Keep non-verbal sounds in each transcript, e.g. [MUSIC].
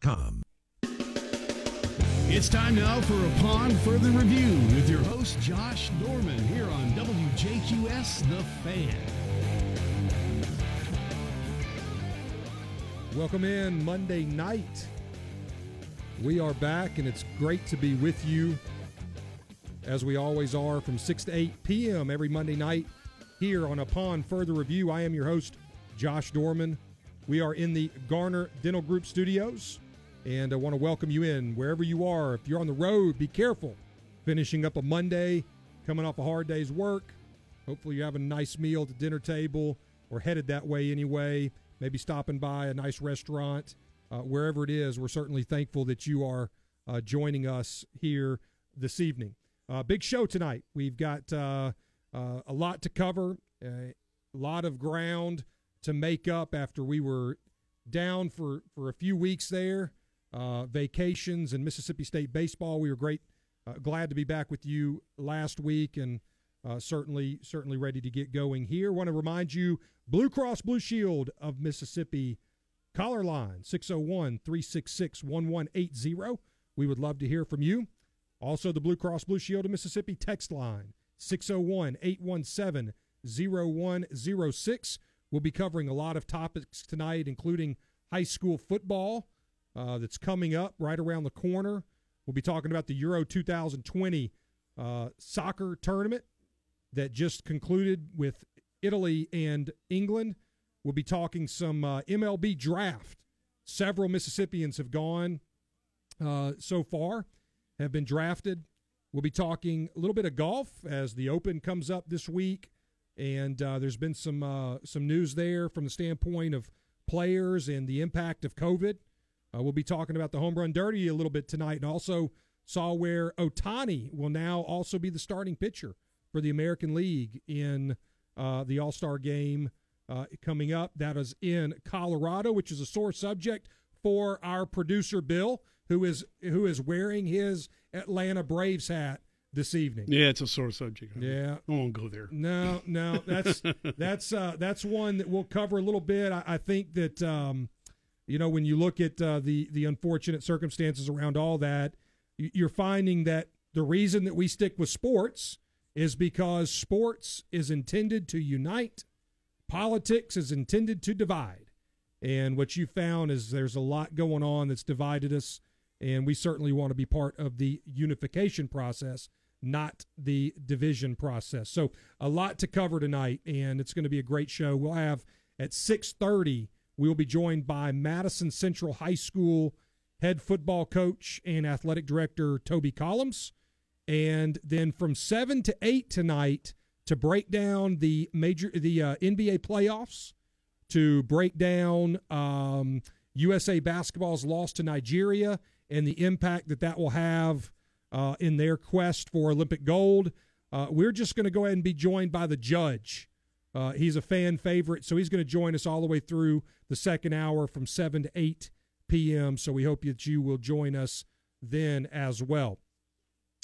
com. It's time now for Upon Further Review with your host, Josh Dorman, here on WJQS The Fan. Welcome in Monday night. We are back, and it's great to be with you, as we always are, from 6 to 8 p.m. every Monday night here on Upon Further Review. I am your host, Josh Dorman. We are in the Garner Dental Group studios, and I want to welcome you in wherever you are. If you're on the road, be careful. Finishing up a Monday, coming off a hard day's work. Hopefully, you're having a nice meal at the dinner table or headed that way anyway. Maybe stopping by a nice restaurant. Uh, wherever it is, we're certainly thankful that you are uh, joining us here this evening. Uh, big show tonight. We've got uh, uh, a lot to cover, a lot of ground to make up after we were down for, for a few weeks there, uh, vacations and Mississippi State baseball. We were great, uh, glad to be back with you last week, and uh, certainly certainly ready to get going here. Want to remind you, Blue Cross Blue Shield of Mississippi, caller line 601 366 1180. We would love to hear from you. Also, the Blue Cross Blue Shield of Mississippi text line 601 817 0106. We'll be covering a lot of topics tonight, including high school football uh, that's coming up right around the corner. We'll be talking about the Euro 2020 uh, soccer tournament that just concluded with Italy and England. We'll be talking some uh, MLB draft. Several Mississippians have gone uh, so far, have been drafted. We'll be talking a little bit of golf as the Open comes up this week and uh, there's been some uh, some news there from the standpoint of players and the impact of COVID. Uh, we'll be talking about the home run derby a little bit tonight, and also saw where Ohtani will now also be the starting pitcher for the American League in uh, the All Star game uh, coming up. That is in Colorado, which is a sore subject for our producer Bill, who is who is wearing his Atlanta Braves hat this evening. Yeah, it's a sore subject. Yeah, I won't go there. No, no, that's [LAUGHS] that's uh, that's one that we'll cover a little bit. I, I think that um, you know when you look at uh, the the unfortunate circumstances around all that, you're finding that the reason that we stick with sports is because sports is intended to unite, politics is intended to divide, and what you found is there's a lot going on that's divided us. And we certainly want to be part of the unification process not the division process. So a lot to cover tonight, and it's going to be a great show. We'll have at 6:30. We will be joined by Madison Central High School head football coach and athletic director Toby Collins, and then from seven to eight tonight to break down the major the uh, NBA playoffs, to break down um, USA basketball's loss to Nigeria and the impact that that will have uh, in their quest for Olympic gold. Uh, we're just going to go ahead and be joined by the judge. Uh, he's a fan favorite, so he's going to join us all the way through the second hour from 7 to 8 p.m. So we hope that you will join us then as well.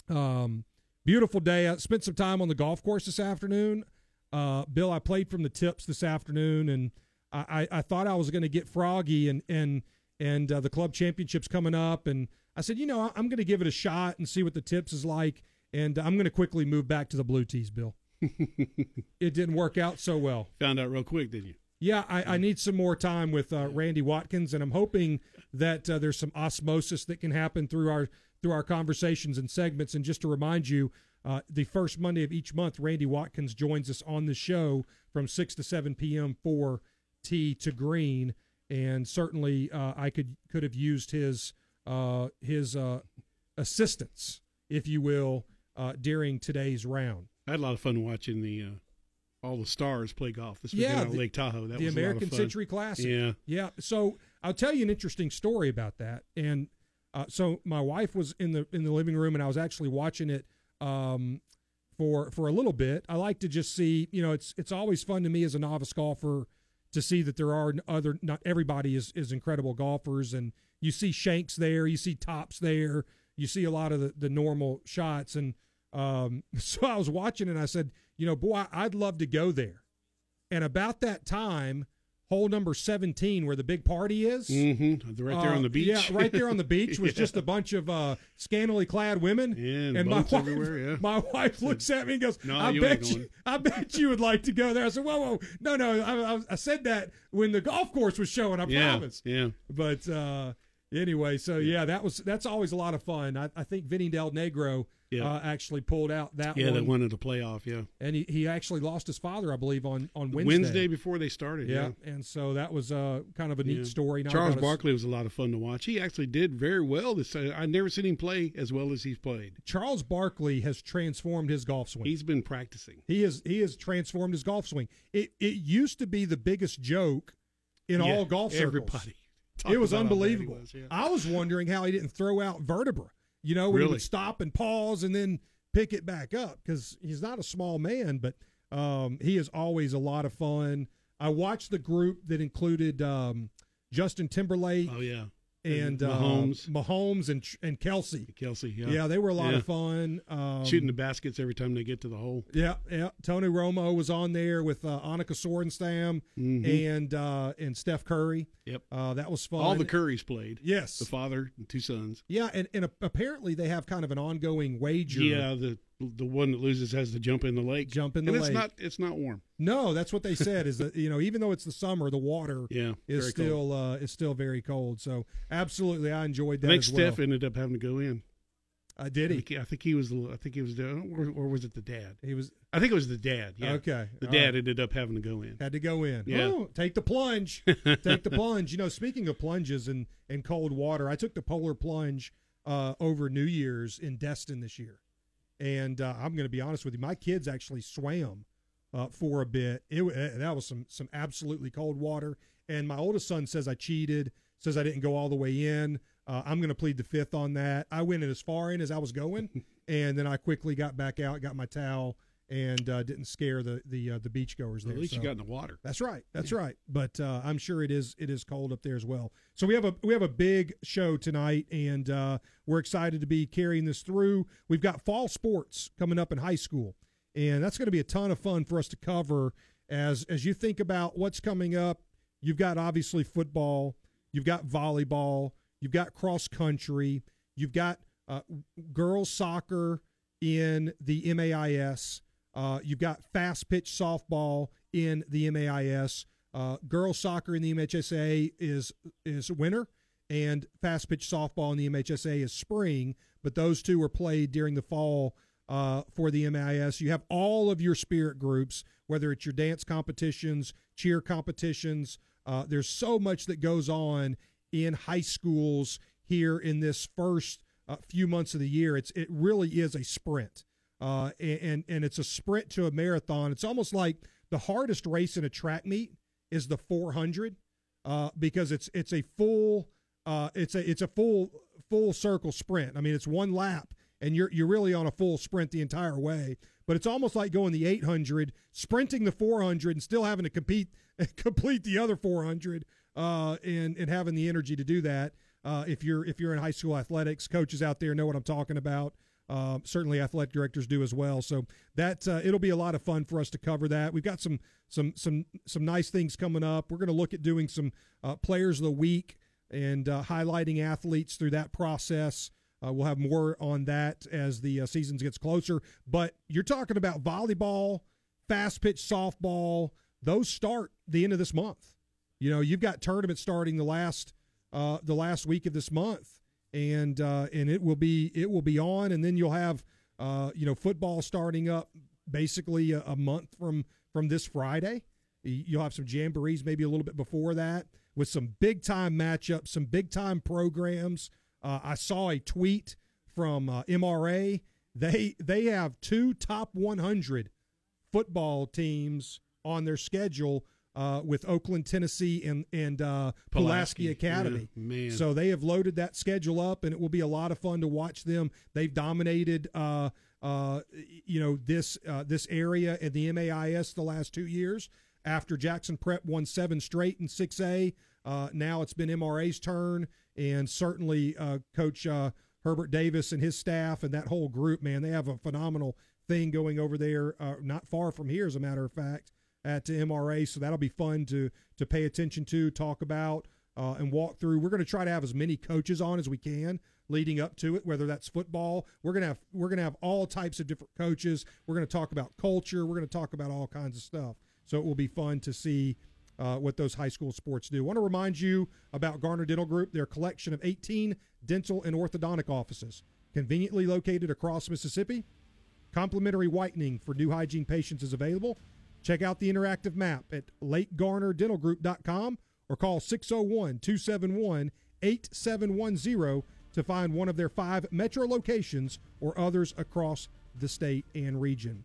Um, beautiful day. I spent some time on the golf course this afternoon. Uh, Bill, I played from the tips this afternoon, and I, I, I thought I was going to get froggy, and and and uh, the club championships coming up, and I said, you know, I'm going to give it a shot and see what the tips is like, and I'm going to quickly move back to the blue tees, Bill. [LAUGHS] it didn't work out so well. Found out real quick, didn't you? Yeah, I, I need some more time with uh, Randy Watkins, and I'm hoping that uh, there's some osmosis that can happen through our through our conversations and segments. And just to remind you, uh, the first Monday of each month, Randy Watkins joins us on the show from six to seven p.m. for tee to green, and certainly uh, I could could have used his uh, his uh, assistance, if you will, uh, during today's round. I had a lot of fun watching the uh, all the stars play golf this yeah, weekend the, on Lake Tahoe. That the was American Century Classic. Yeah, yeah. So I'll tell you an interesting story about that. And uh, so my wife was in the in the living room, and I was actually watching it um, for for a little bit. I like to just see, you know, it's it's always fun to me as a novice golfer to see that there are other not everybody is is incredible golfers and you see shanks there you see tops there you see a lot of the, the normal shots and um, [LAUGHS] so i was watching and i said you know boy i'd love to go there. And about that time hole number 17 where the big party is. Mm-hmm. Right there Uh, on the beach. Yeah, right there on the [LAUGHS] beach was Yeah. just a bunch of uh, scantily clad women. Yeah, and my wife, yeah. my wife looks at me and goes, No, "I you bet you. I bet you would like to go there." I said, "Whoa, whoa, no, no." I, I, I said that when the golf course was showing. I promise. yeah. But uh, anyway, so yeah, that was that's always a lot of fun. I, I think Vinny Del Negro Yeah. uh, actually pulled out that Yeah, one, that won at the playoff. Yeah, and he, he actually lost his father, I believe, on on Wednesday. Wednesday, before they started. yeah. Yeah, and so that was uh, kind of a neat Yeah. story. Not Charles Barkley was a lot of fun to watch. He actually did very well this. Uh, I've never seen him play as well as he's played. Charles Barkley has transformed his golf swing. He's been practicing. He has he has transformed his golf swing. It it used to be the biggest joke in Yeah, all golf circles. Everybody. It was about how bad he unbelievable. was, yeah. I was wondering how he didn't throw out vertebra. You know, when he would stop and pause and then pick it back up because he's not a small man, but um, he is always a lot of fun. I watched the group that included um, Justin Timberlake Oh yeah, and and uh, Mahomes. Mahomes and and Kelce. Kelce. Yeah, Yeah, they were a lot Yeah. of fun. Um, shooting the baskets every time they get to the hole. Yeah, yeah. Tony Romo was on there with uh, Annika Sorenstam Mhm. and uh, and Steph Curry. Yep. Uh, that was fun. All the Currys played. yes, The father and two sons. yeah, and, and apparently they have kind of an ongoing wager. Yeah, the the one that loses has to jump in the lake. Jump in the and lake. it's not it's not warm. No, that's what they [LAUGHS] said. Is that you know even though it's the summer, the water Yeah, is still uh, is still very cold. So absolutely, I enjoyed that I think well. Steph ended up having to go in. uh, did I he? think, I think he was the I think he was the or, or was it the dad? He was I think it was the dad. Yeah. okay. The dad right. ended up having to go in. had to go in. Yeah. Oh, take the plunge. [LAUGHS] take the plunge. You know, speaking of plunges and, and cold water, I took the polar plunge uh, over New Year's in Destin this year. And uh, I'm going to be honest with you, my kids actually swam uh, for a bit. It uh, that was some some absolutely cold water. And my oldest son says I cheated, says I didn't go all the way in. Uh, I'm going to plead the fifth on that. I went in as far in as I was going, [LAUGHS] and then I quickly got back out, got my towel, and uh, didn't scare the the uh, the beachgoers there. At least you got in the water. that's right. That's right. But uh, I'm sure it is it is cold up there as well. So we have a we have a big show tonight, and uh, we're excited to be carrying this through. We've got fall sports coming up in high school, and that's going to be a ton of fun for us to cover. As as you think about what's coming up, you've got obviously football, you've got volleyball, you've got cross country, you've got uh, girls soccer in the MAIS. Uh, you've got fast pitch softball in the MAIS. Uh, girls soccer in the MHSA is is winter, and fast pitch softball in the MHSA is spring. But those two are played during the fall uh, for the MIS. You have all of your spirit groups, whether it's your dance competitions, cheer competitions. Uh, there's so much that goes on in high schools here in this first uh, few months of the year. It's it really is a sprint, uh, and and it's a sprint to a marathon. It's almost like the hardest race in a track meet is the 400 uh, because it's it's a full uh, it's a it's a full full circle sprint. I mean, it's one lap, and you're you're really on a full sprint the entire way. But it's almost like going the 800, sprinting the 400, and still having to compete [LAUGHS] complete the other 400, uh, and and having the energy to do that. Uh, if you're if you're in high school athletics, coaches out there know what I'm talking about. Uh, certainly, athletic directors do as well. So that uh, it'll be a lot of fun for us to cover that. We've got some some some some nice things coming up. We're going to look at doing some uh, players of the week and uh, highlighting athletes through that process. Uh, we'll have more on that as the uh, season gets closer. But you're talking about volleyball, fast pitch softball. Those start the end of this month. You know, you've got tournaments starting the last uh, the last week of this month, and uh, and it will be it will be on, and then you'll have uh, you know football starting up basically a, a month from from this Friday. You'll have some jamborees maybe a little bit before that with some big time matchups, some big time programs. Uh, I saw a tweet from uh, MRA. They they have two top 100 football teams on their schedule uh, with Oakland, Tennessee, and and uh, Pulaski, Academy. Yeah, man. So they have loaded that schedule up, and it will be a lot of fun to watch them. They've dominated, uh, uh, you know, this uh, this area in the MAIS the last two years. After Jackson Prep won seven straight in 6A, uh, now it's been MRA's turn, and certainly uh, Coach uh, Herbert Davis and his staff and that whole group, man, they have a phenomenal thing going over there, uh, not far from here, as a matter of fact. At MRA. So that'll be fun to to pay attention to, talk about, uh, and walk through. We're going to try to have as many coaches on as we can leading up to it, whether that's football. We're gonna have we're gonna have all types of different coaches. We're going to talk about culture. We're going to talk about all kinds of stuff. So it will be fun to see uh, what those high school sports do. I want to remind you about Garner Dental Group, their collection of 18 dental and orthodontic offices, conveniently located across Mississippi. Complimentary whitening for new hygiene patients is available. Check out the interactive map at lakegarnerdentalgroup.com or call 601 271 8710 to find one of their five metro locations or others across the state and region.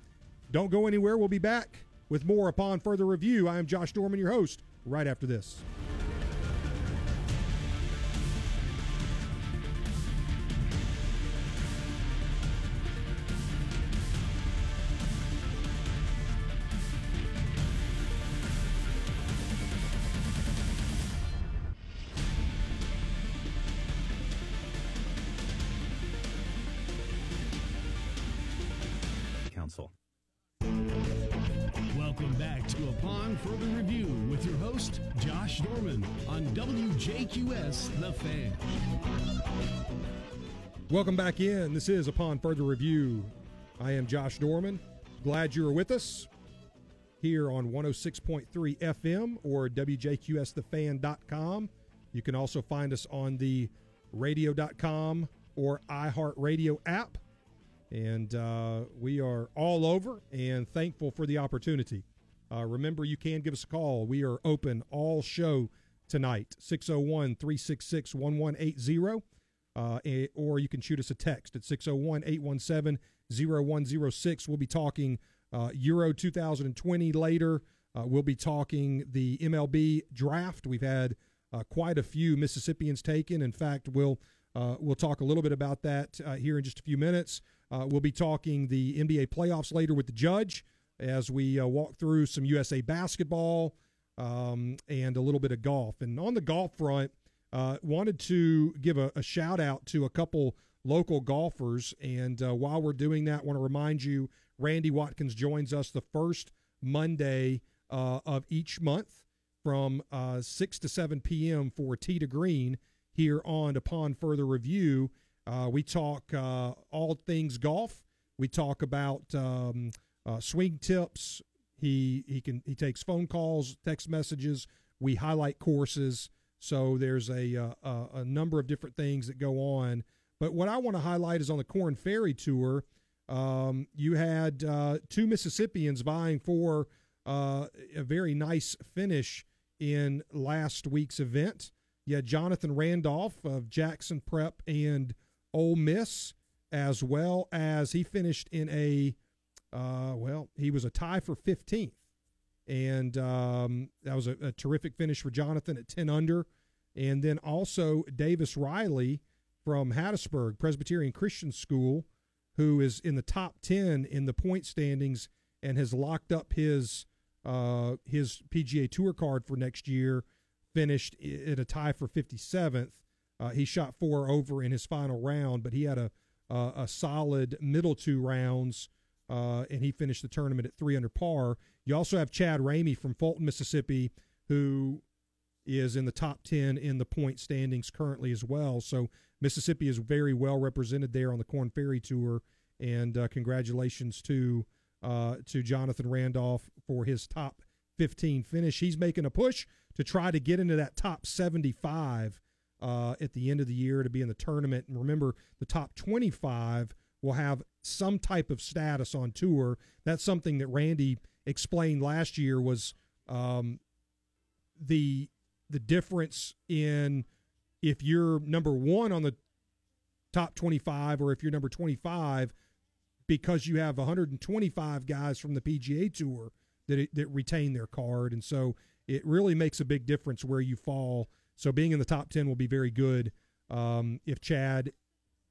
Don't go anywhere. We'll be back with more upon further review. I am Josh Dorman, your host, right after this. To Upon Further Review with your host, Josh Dorman, on WJQS The Fan. Welcome back in. This is Upon Further Review. I am Josh Dorman. Glad you are with us here on 106.3 FM or WJQSTheFan.com. You can also find us on the radio.com or iHeartRadio app. And uh, we are all over and thankful for the opportunity. Uh, remember, you can give us a call. We are open all show tonight, 601 366 1180. Uh, eh, or you can shoot us a text at 601 817 0106. We'll be talking uh, Euro 2020 later. Uh, we'll be talking the MLB draft. We've had uh, quite a few Mississippians taken. In fact, we'll uh, we'll talk a little bit about that uh, here in just a few minutes. Uh, we'll be talking the NBA playoffs later with the judge as we uh, walk through some USA basketball um, and a little bit of golf. And on the golf front, uh, wanted to give a, a, shout out to a couple local golfers. And uh, while we're doing that, want to remind you Randy Watkins joins us the first Monday of each month from 6 to 7 p.m. for Tee to Green here on Upon Further Review. Uh, we talk uh, all things golf. We talk about um, uh, swing tips. He he can he takes phone calls, text messages. We highlight courses. So there's a uh, a, a number of different things that go on. But what I want to highlight is on the Corn Ferry Tour. Um, you had uh, two Mississippians vying for uh, a very nice finish in last week's event. You had Jonathan Randolph of Jackson Prep and Ole Miss, as well as he finished in a, uh, well, he was a tie for 15th. And um, that was a, a, terrific finish for Jonathan at 10 under. And then also Davis Riley from Hattiesburg Presbyterian Christian School, who is in the top 10 in the point standings and has locked up his uh, his PGA Tour card for next year, finished in a tie for 57th. Uh, he shot four over in his final round, but he had a a, a solid middle two rounds, uh, and he finished the tournament at three under par. You also have Chad Ramey from Fulton, Mississippi, who is in the top ten in the point standings currently as well. So Mississippi is very well represented there on the Corn Ferry Tour, and uh, congratulations to uh, to Jonathan Randolph for his top 15 finish. He's making a push to try to get into that top 75 uh, at the end of the year to be in the tournament. And remember, the top 25 will have some type of status on tour. That's something that Randy explained last year was um, the the difference in if you're number one on the top 25 or if you're number 25 because you have 125 guys from the PGA Tour that that retain their card, and so it really makes a big difference where you fall so being in the top 10 will be very good um, if Chad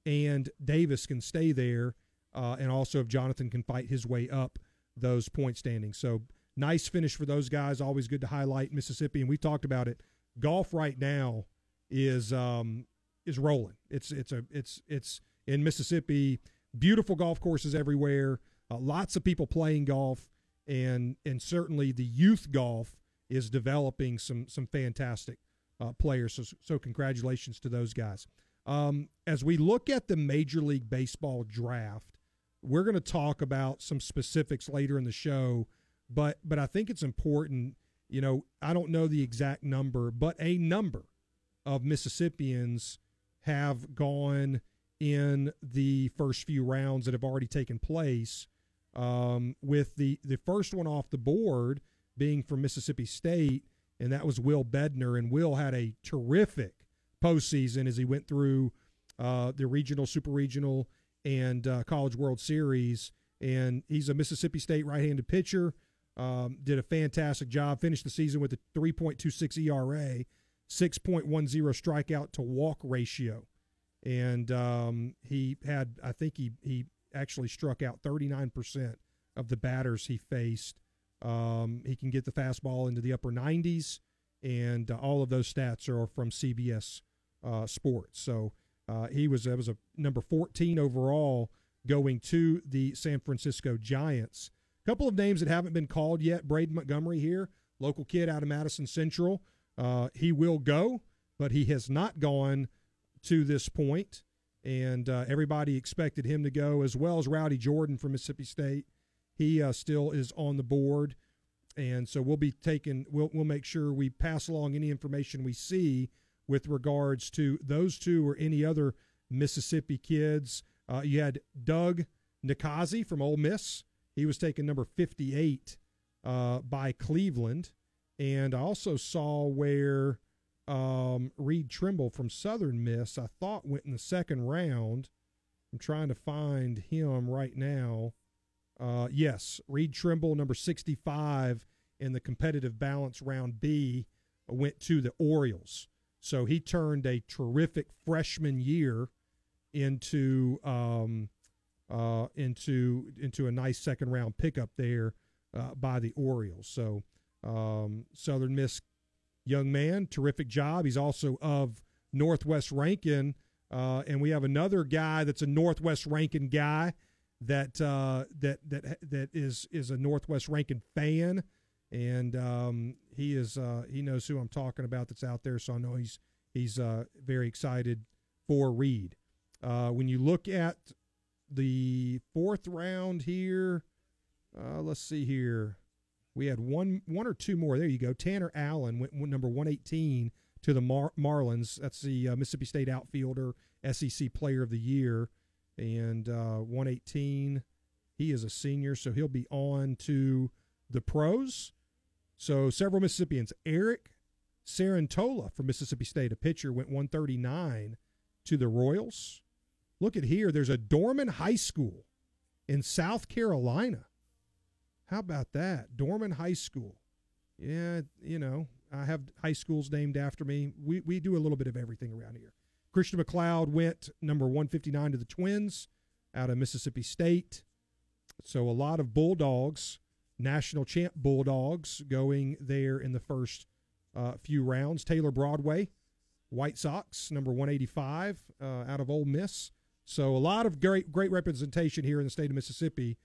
and Davis can stay there, uh, and also if Jonathan can fight his way up those point standings. So nice finish for those guys. Always good to highlight Mississippi, and we talked about it. Golf right now is um, is rolling. It's it's a it's it's in Mississippi. Beautiful golf courses everywhere. Uh, lots of people playing golf, and and certainly the youth golf is developing some some fantastic uh, players. So so congratulations to those guys. Um, as we look at the Major League Baseball draft, we're going to talk about some specifics later in the show, but but I think it's important. You know, I don't know the exact number, but a number of Mississippians have gone in the first few rounds that have already taken place. Um, with the the first one off the board being from Mississippi State, and that was Will Bedner, and Will had a terrific postseason as he went through uh, the regional, super regional, and uh, College World Series. And he's a Mississippi State right-handed pitcher. Um, did a fantastic job. Finished the season with a 3.26 ERA, 6.10 strikeout to walk ratio, and um, he had I think he he actually struck out 39 percent of the batters he faced. Um, he can get the fastball into the upper 90s, and uh, all of those stats are from CBS uh, Sports. So uh, he was that was a number 14 overall going to the San Francisco Giants. A couple of names that haven't been called yet. Braden Montgomery here, local kid out of Madison Central. Uh, he will go, but he has not gone to this point. and uh, everybody expected him to go as well as Rowdy Jordan from Mississippi State. He uh, still is on the board, and so we'll be taking. We'll we'll make sure we pass along any information we see with regards to those two or any other Mississippi kids. Uh, you had Doug Nikhazy from Ole Miss. He was taken number 58 uh, by Cleveland. And I also saw where um, Reed Trimble from Southern Miss, I thought went in the second round. I'm trying to find him right now. Uh, yes, Reed Trimble, number 65 in the competitive balance round B, went to the Orioles. So he turned a terrific freshman year into um, uh, into into a nice second round pickup there uh, by the Orioles. So um, Southern Miss young man, terrific job. He's also of Northwest Rankin, uh, and we have another guy that's a Northwest Rankin guy that uh, that that that is is a Northwest Rankin fan, and um, he is uh, he knows who I'm talking about that's out there. So I know he's he's uh, very excited for Reed. Uh, when you look at the fourth round here, uh, let's see here. We had one one or two more. There you go. Tanner Allen went number 118 to the Mar- Marlins. That's the uh, Mississippi State outfielder, SEC Player of the Year, and uh, 118. He is a senior, so he'll be on to the pros. So several Mississippians. Eric Cerantola from Mississippi State, a pitcher, went 139 to the Royals. Look at here. There's a Dorman High School in South Carolina. How about that? Dorman High School. Yeah, you know, I have high schools named after me. We, we do a little bit of everything around here. Christian MacLeod went number 159 to the Twins out of Mississippi State. So a lot of Bulldogs, national champ Bulldogs, going there in the first uh, few rounds. Taylor Broadway, White Sox, number 185 uh, out of Ole Miss. So a lot of great great representation here in the state of Mississippi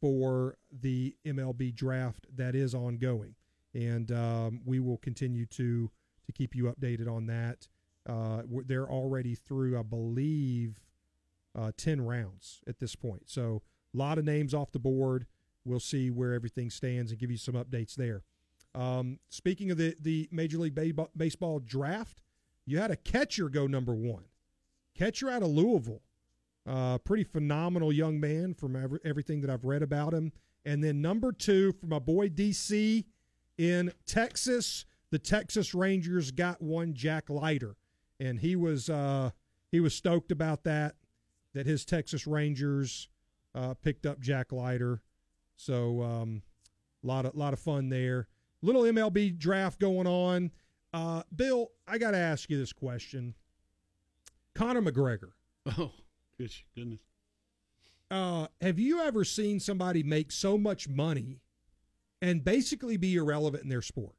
for the MLB draft that is ongoing, and um, we will continue to to keep you updated on that. Uh, they're already through, I believe, uh, ten rounds at this point. So a lot of names off the board. We'll see where everything stands and give you some updates there. Um, speaking of the the Major League Baseball draft, you had a catcher go number one, catcher out of Louisville. Uh, pretty phenomenal young man from every, everything that I've read about him. And then number two for my boy DC in Texas, the Texas Rangers got one Jack Leiter, and he was uh, he was stoked about that that his Texas Rangers uh, picked up Jack Leiter. So a um, lot of lot of fun there. Little MLB draft going on. Uh, Bill, I got to ask you this question. Conor McGregor. [LAUGHS] Oh goodness. Uh, have you ever seen somebody make so much money and basically be irrelevant in their sport?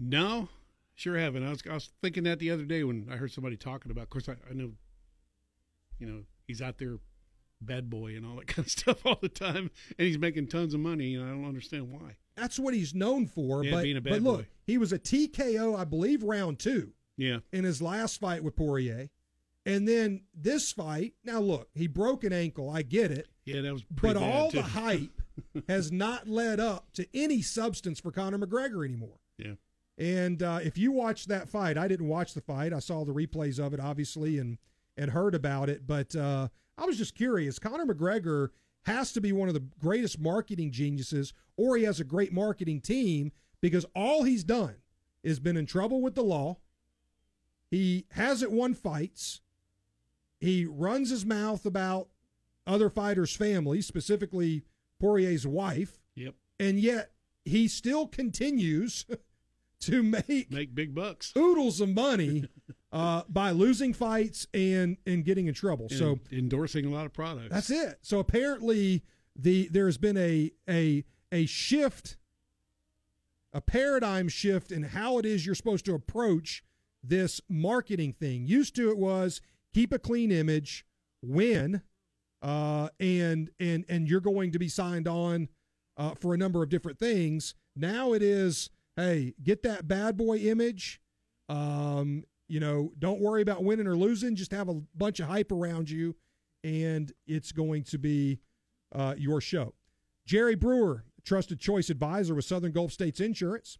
No, sure haven't. I was, I was thinking that the other day when I heard somebody talking about. Of course, I, I know, you know, he's out there bad boy and all that [LAUGHS] kind of stuff all the time, and he's making tons of money, and I don't understand why. That's what he's known for. Yeah, but, being a bad but look, boy. he was a TKO, I believe, round two Yeah, in his last fight with Poirier. And then this fight, now look, he broke an ankle. I get it. yeah, that was pretty But all too. the hype [LAUGHS] has not led up to any substance for Conor McGregor anymore. Yeah. And uh, if you watch that fight, I didn't watch the fight. I saw the replays of it, obviously, and and heard about it. But uh, I was just curious. Conor McGregor has to be one of the greatest marketing geniuses, or he has a great marketing team because all he's done is been in trouble with the law. He hasn't won fights. He runs his mouth about other fighters' families, specifically Poirier's wife, Yep, and yet he still continues [LAUGHS] to make make big bucks. oodles of money [LAUGHS] uh, by losing fights and and getting in trouble. and So endorsing a lot of products. that's it. So apparently the there's been a a a shift, a paradigm shift in how it is you're supposed to approach this marketing thing. Used to it was keep a clean image, win, uh, and and and you're going to be signed on uh, for a number of different things. Now it is, hey, get that bad boy image. Um, you know, don't worry about winning or losing. Just have a bunch of hype around you, and it's going to be uh, your show. Jerry Brewer, trusted choice advisor with Southern Gulf States Insurance.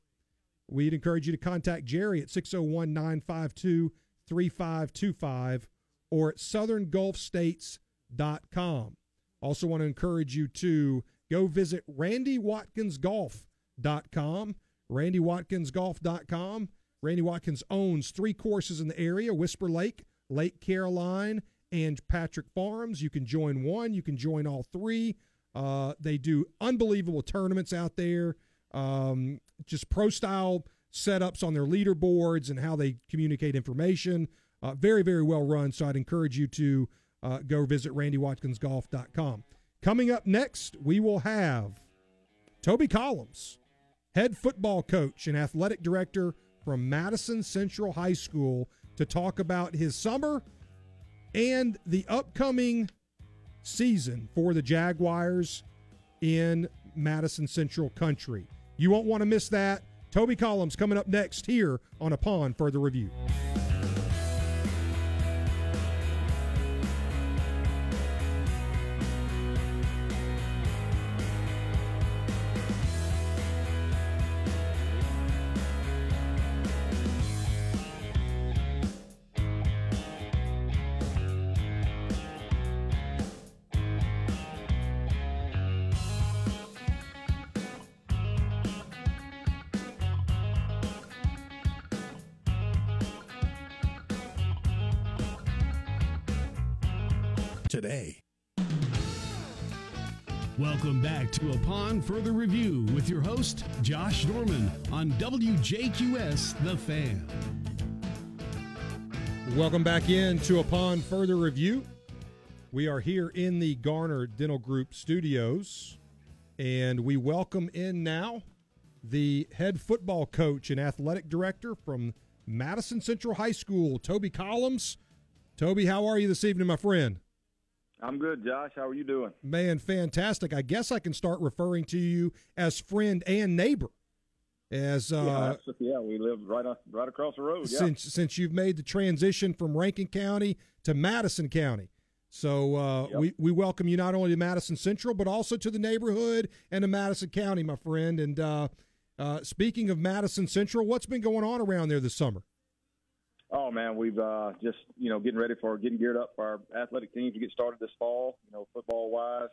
We'd encourage you to contact Jerry at 601 952 3525 or at southerngulfstates.com. Also, want to encourage you to go visit randywatkinsgolf.com. Randywatkinsgolf.com. Randy Watkins owns three courses in the area Whisper Lake, Lake Caroline, and Patrick Farms. You can join one, you can join all three. Uh, they do unbelievable tournaments out there, um, just pro style setups on their leaderboards and how they communicate information. Uh, very, very well run. So I'd encourage you to uh, go visit randywatkinsgolf.com. Coming up next, we will have Toby Collins, head football coach and athletic director from Madison Central High School, to talk about his summer and the upcoming season for the Jaguars in Madison Central Country. You won't want to miss that. Toby Collins coming up next here on Upon Further Review. To Upon Further Review with your host, Josh Dorman on WJQS The Fan. Welcome back in to Upon Further Review. We are here in the Garner Dental Group studios, and we welcome in now the head football coach and athletic director from Madison Central High School, Toby Collins. Toby, how are you this evening, my friend? I'm good, Josh. How are you doing? Man, fantastic. I guess I can start referring to you as friend and neighbor. As uh, yeah, yeah, we live right on, right across the road. Yeah. since since you've made the transition from Rankin County to Madison County. So uh, Yep. we we welcome you not only to Madison Central but also to the neighborhood and to Madison County, my friend. And uh, uh, speaking of Madison Central, what's been going on around there this summer? Oh man, we've uh, just you know getting ready for getting geared up for our athletic teams to get started this fall. You know, football wise,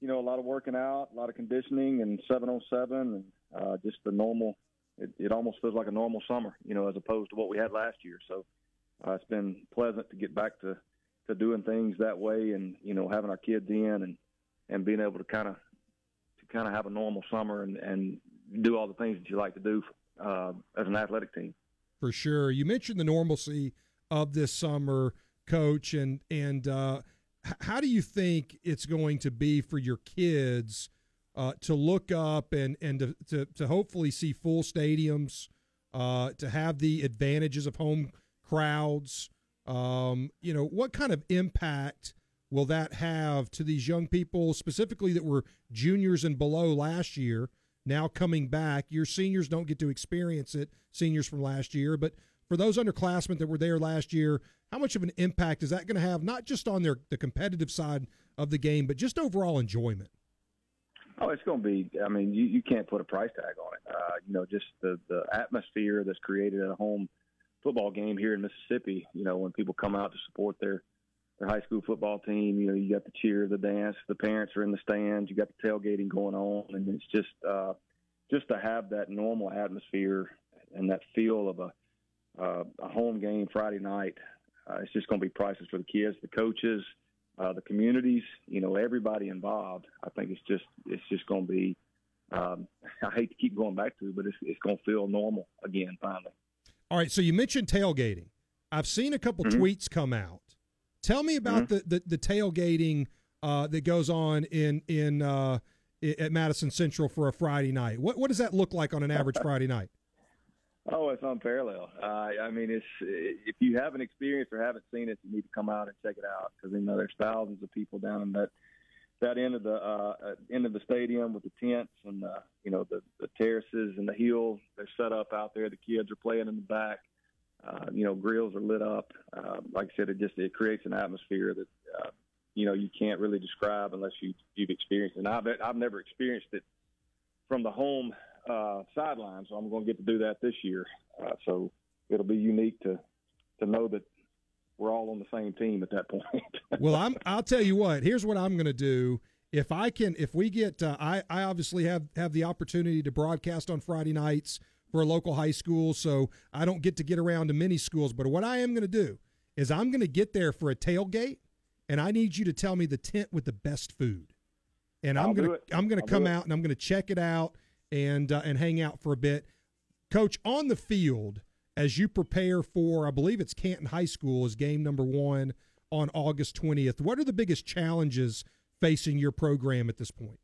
you know, a lot of working out, a lot of conditioning, and seven on seven, and uh, just the normal. It, it almost feels like a normal summer, you know, as opposed to what we had last year. So uh, it's been pleasant to get back to to doing things that way, and you know, having our kids in and and being able to kind of to kind of have a normal summer and and do all the things that you like to do uh, as an athletic team. For sure. You mentioned the normalcy of this summer, coach, and and uh, how do you think it's going to be for your kids uh, to look up and and to, to, to hopefully see full stadiums, uh, to have the advantages of home crowds? Um, you know, what kind of impact will that have to these young people, specifically that were juniors and below last year, now coming back? Your seniors don't get to experience it, seniors from last year, but for those underclassmen that were there last year, how much of an impact is that going to have, not just on their the competitive side of the game, but just overall enjoyment? Oh, it's going to be. I mean, you, you can't put a price tag on it. Uh, you know, just the the atmosphere that's created at a home football game here in Mississippi. You know, when people come out to support their their high school football team, you know, you got the cheer, the dance, the parents are in the stands, you got the tailgating going on, and it's just uh, just to have that normal atmosphere and that feel of a uh, a home game Friday night. Uh, it's just going to be priceless for the kids, the coaches uh, the communities, you know, everybody involved. I think it's just it's just going to be. Um, [LAUGHS] I hate to keep going back to, it, but it's it's going to feel normal again finally. All right. So you mentioned tailgating. I've seen a couple mm-hmm. tweets come out. Tell me about mm-hmm. the, the, the tailgating uh, that goes on in in uh, at Madison Central for a Friday night. What what does that look like on an average [LAUGHS] Friday night? Oh, it's unparalleled. Uh, I mean, it's if you haven't experienced or haven't seen it, you need to come out and check it out because you know there's thousands of people down in that that end of the uh, end of the stadium with the tents and uh, you know the, the terraces and the hills. They're set up out there. The kids are playing in the back. Uh, you know, grills are lit up. Uh, like I said, it just it creates an atmosphere that uh, you know you can't really describe unless you you've experienced it. And I've I've never experienced it from the home uh, sideline, so I'm going to get to do that this year. Uh, so it'll be unique to to know that we're all on the same team at that point. [LAUGHS] well, I'm. I'll tell you what. Here's what I'm going to do. If I can, if we get, uh, I I obviously have have the opportunity to broadcast on Friday nights for a local high school, so I don't get to get around to many schools. But what I am going to do is I'm going to get there for a tailgate, and I need you to tell me the tent with the best food. And I'm gonna I'm gonna come out and I'm gonna check it out and uh, and hang out for a bit. Coach, on the field, as you prepare for, I believe it's Canton High School is game number one on August 20th. What are the biggest challenges facing your program at this point?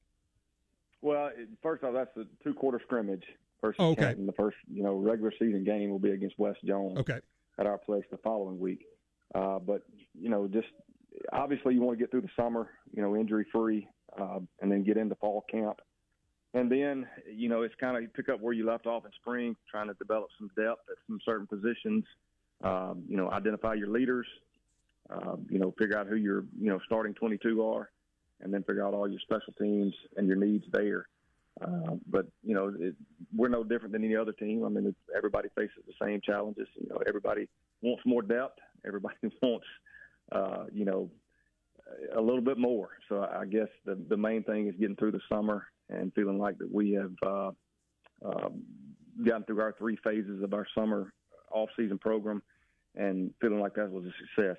Well, first off, that's the two quarter scrimmage versus okay. Canton. The first, you know, regular season game will be against West Jones. Okay. At our place the following week. Uh, but you know, just obviously you want to get through the summer, you know, injury free, uh, and then get into fall camp and then you know it's kind of pick up where you left off in spring, trying to develop some depth at some certain positions. Um, you know, identify your leaders. Uh, you know, figure out who your you know starting 22 are, and then figure out all your special teams and your needs there. Uh, but you know, it, we're no different than any other team. I mean, everybody faces the same challenges. You know, everybody wants more depth. Everybody [LAUGHS] wants, uh, you know, a little bit more. So I guess the the main thing is getting through the summer and feeling like that we have uh, uh, gotten through our three phases of our summer off-season program and feeling like that was a success.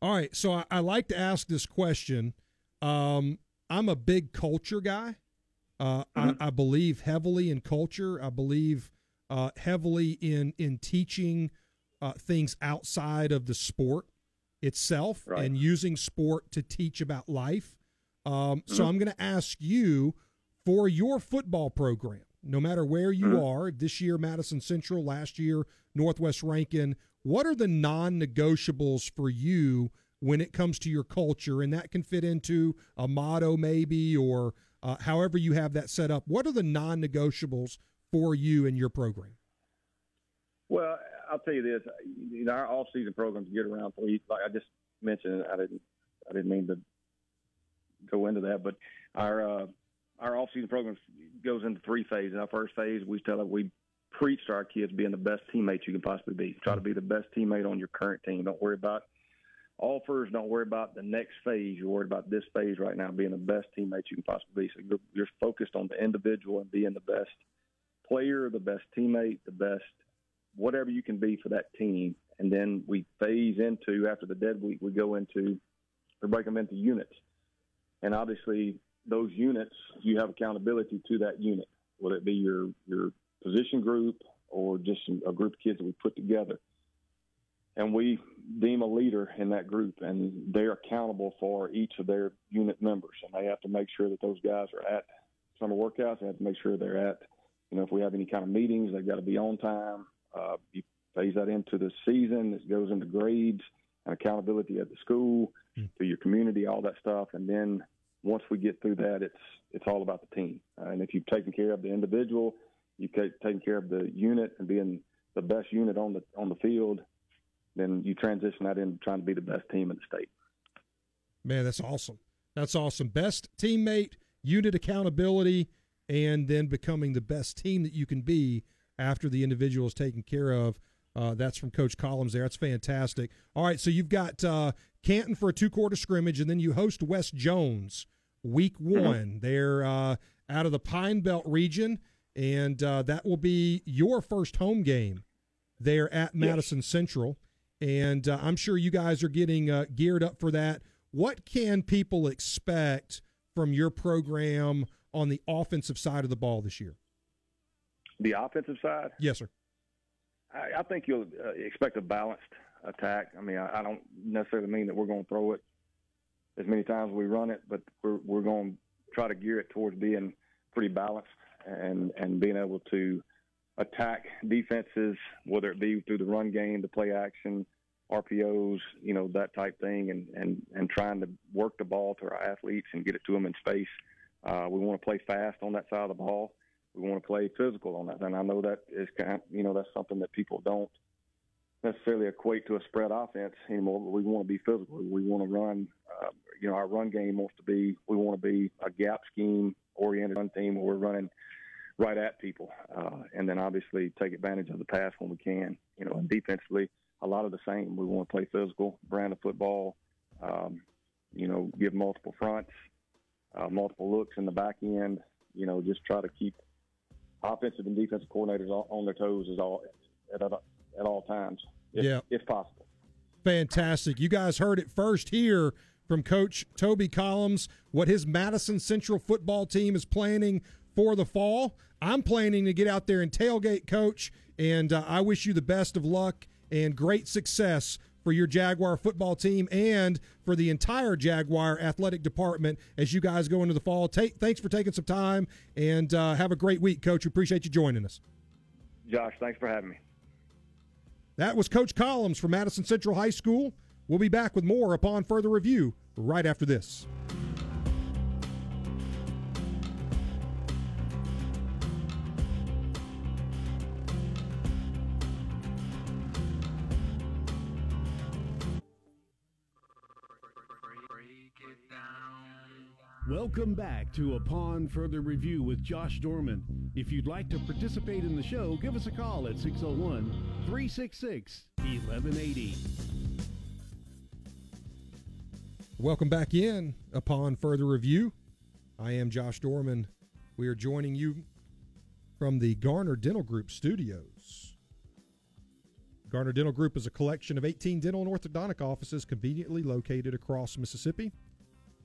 All right, so I, I like to ask this question. Um, I'm a big culture guy. Uh, mm-hmm. I, I, believe heavily in culture. I believe uh, heavily in in teaching uh, things outside of the sport itself right. and using sport to teach about life. Um, mm-hmm. So I'm going to ask you for your football program, no matter where you mm-hmm. are, this year Madison Central, last year Northwest Rankin, what are the non negotiables for you when it comes to your culture? And that can fit into a motto, maybe, or uh, however you have that set up. What are the non negotiables for you in your program? Well, I'll tell you this: know, our off-season programs get around you. Like I just mentioned, I didn't, I didn't mean to go into that, but our uh, our off-season program goes into three phases. Our first phase, we tell them we preach to our kids being the best teammates you can possibly be. Try to be the best teammate on your current team. Don't worry about offers. Don't worry about the next phase. You're worried about this phase right now, being the best teammate you can possibly be. So you're, you're focused on the individual and being the best player, the best teammate, the best whatever you can be for that team. And then we phase into after the dead week, we go into we break them into units. And obviously, those units, you have accountability to that unit, whether it be your your position group or just a group of kids that we put together. And we deem a leader in that group, and they're accountable for each of their unit members, and they have to make sure that those guys are at summer workouts. They have to make sure they're at, you know, if we have any kind of meetings, they've got to be on time. Uh, you phase that into the season. It goes into grades and accountability at the school, Hmm. to your community, all that stuff, and then once we get through that, it's it's all about the team. Uh, and if you've taken care of the individual, you've ta- taken care of the unit and being the best unit on the on the field, then you transition that into trying to be the best team in the state. Man, that's awesome. That's awesome. Best teammate, unit accountability, and then becoming the best team that you can be after the individual is taken care of. Uh, that's from Coach Collins there. That's fantastic. All right, so you've got uh, Canton for a two quarter scrimmage, and then you host West Jones week one. They're uh, out of the Pine Belt region, and uh, that will be your first home game there at Madison Central. And uh, I'm sure you guys are getting uh, geared up for that. What can people expect from your program on the offensive side of the ball this year? The offensive side, Yes, sir. I, I think you'll uh, expect a balanced attack. I mean, I, I don't necessarily mean that we're going to throw it as many times as we run it, but we're we're going to try to gear it towards being pretty balanced and and being able to attack defenses, whether it be through the run game, the play action, RPOs, you know, that type thing, and and and trying to work the ball to our athletes and get it to them in space. Uh, we want to play fast on that side of the ball. We want to play physical on that, and I know that is kind. Of, you know, that's something that people don't necessarily equate to a spread offense anymore. But we want to be physical. We want to run. Uh, you know, our run game wants to be. We want to be a gap scheme oriented run team where we're running right at people, uh, and then obviously take advantage of the pass when we can. You know, and defensively, a lot of the same. We want to play physical, brand of football. Um, you know, give multiple fronts, uh, multiple looks in the back end. You know, just try to keep offensive and defensive coordinators on their toes as all at, at, at all times, if, Yeah. if possible. Fantastic. You guys heard it first here from Coach Toby Collins what his Madison Central football team is planning for the fall. I'm planning to get out there and tailgate, Coach, and uh, I wish you the best of luck and great success for your Jaguar football team and for the entire Jaguar athletic department as you guys go into the fall. Take, thanks for taking some time and uh, have a great week, Coach. We appreciate you joining us. Josh, thanks for having me. That was Coach Collins from Madison Central High School. We'll be back with more upon further review right after this. Welcome back to Upon Further Review with Josh Dorman. If you'd like to participate in the show, give us a call at 601 366 1180. Welcome back in upon further review. I am Josh Dorman. We are joining you from the Garner Dental Group studios. Garner Dental Group is a collection of 18 dental and orthodontic offices conveniently located across Mississippi.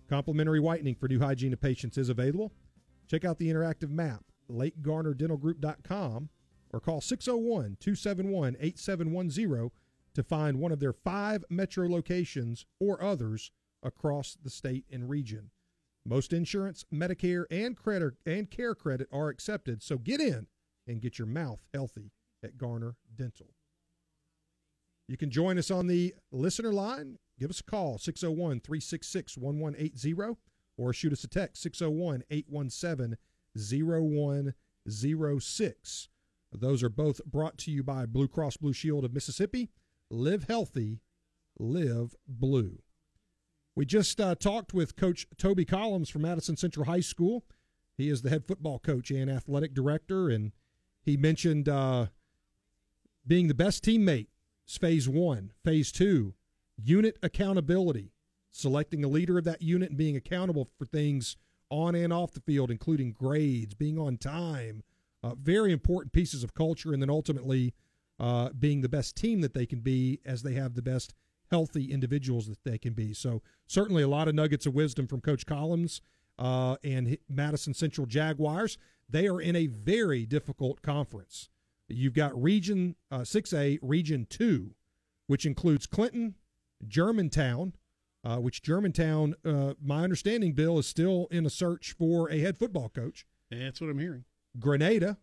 Complimentary whitening for new hygiene patients is available. Check out the interactive map, lakegarnerdentalgroup.com, or call 601 271 8710 to find one of their five metro locations or others across the state and region. Most insurance, Medicare, and credit and care credit are accepted, so get in and get your mouth healthy at Garner Dental. You can join us on the listener line. Give us a call, 601 366 1180, or shoot us a text, 601 817 0106. Those are both brought to you by Blue Cross Blue Shield of Mississippi. Live healthy, live blue. We just uh, talked with Coach Toby Collins from Madison Central High School. He is the head football coach and athletic director, and he mentioned uh, being the best teammate is phase one. Phase two, unit accountability, selecting a leader of that unit and being accountable for things on and off the field, including grades, being on time, uh, very important pieces of culture, and then ultimately uh, being the best team that they can be as they have the best healthy individuals that they can be. So certainly a lot of nuggets of wisdom from Coach Collins uh, and Madison Central Jaguars. They are in a very difficult conference. You've got Region uh, 6A, Region 2, which includes Clinton, Germantown, uh, which Germantown, uh, my understanding, Bill, is still in a search for a head football coach. That's what I'm hearing. Grenada,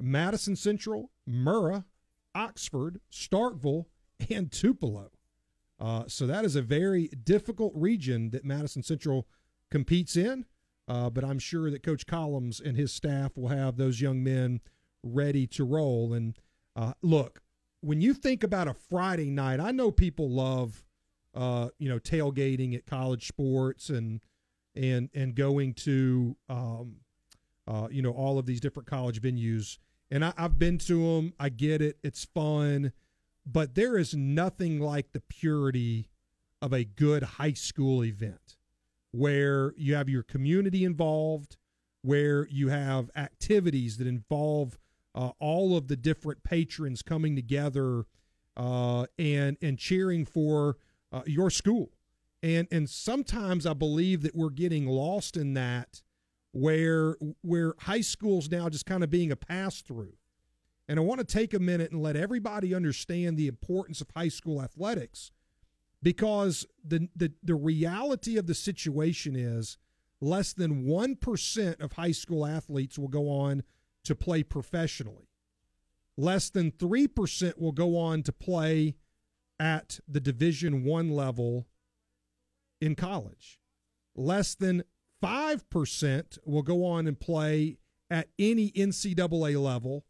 Madison Central, Murrah, Oxford, Starkville, and Tupelo. Uh, so that is a very difficult region that Madison Central competes in. Uh, but I'm sure that Coach Collins and his staff will have those young men ready to roll. And uh, look, when you think about a Friday night, I know people love, uh, you know, tailgating at college sports and and and going to, um, uh, you know, all of these different college venues. And I, I've been to them. I get it. It's fun, but there is nothing like the purity of a good high school event where you have your community involved, where you have activities that involve uh, all of the different patrons coming together uh, and and cheering for uh, your school. And and sometimes I believe that we're getting lost in that, where where high school's now just kind of being a pass through. And I want to take a minute and let everybody understand the importance of high school athletics because the, the, the reality of the situation is less than 1% of high school athletes will go on to play professionally. Less than 3% will go on to play at the Division 1 level in college. Less than 5% will go on and play at any NCAA level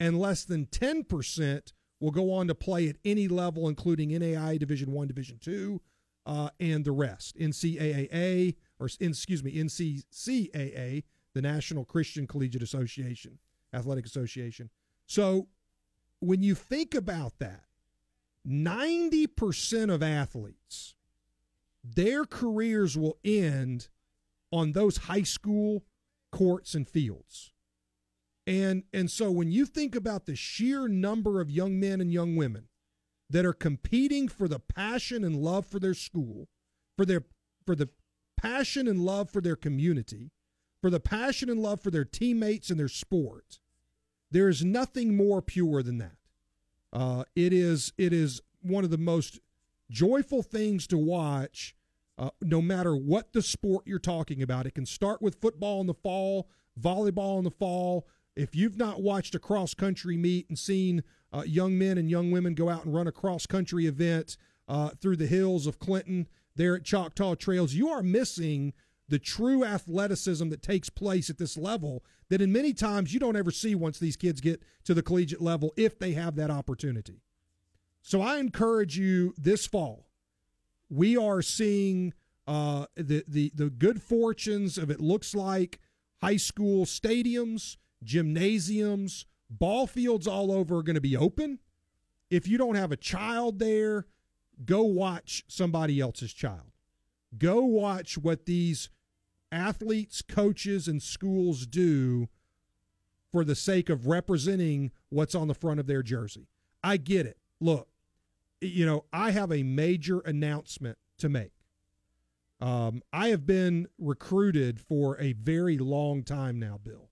and less than 10% will go on to play at any level, including NAIA Division One, Division Two, uh, and the rest. NCAA or excuse me, NCCAA, the National Christian Collegiate Association, Athletic Association. So when you think about that, 90% of athletes, their careers will end on those high school courts and fields. And and so when you think about the sheer number of young men and young women that are competing for the passion and love for their school, for their for the passion and love for their community, for the passion and love for their teammates and their sport, there is nothing more pure than that. Uh, it is it is one of the most joyful things to watch. Uh, no matter what the sport you're talking about, it can start with football in the fall, volleyball in the fall, if you've not watched a cross country meet and seen uh, young men and young women go out and run a cross country event uh, through the hills of Clinton there at Choctaw Trails, you are missing the true athleticism that takes place at this level that in many times you don't ever see once these kids get to the collegiate level if they have that opportunity. So I encourage you this fall. We are seeing uh, the the the good fortunes of it looks like high school stadiums gymnasiums, ball fields all over are going to be open. If you don't have a child there, go watch somebody else's child. Go watch what these athletes, coaches, and schools do for the sake of representing what's on the front of their jersey. I get it. Look, you know, I have a major announcement to make. Um, I have been recruited for a very long time now, Bill.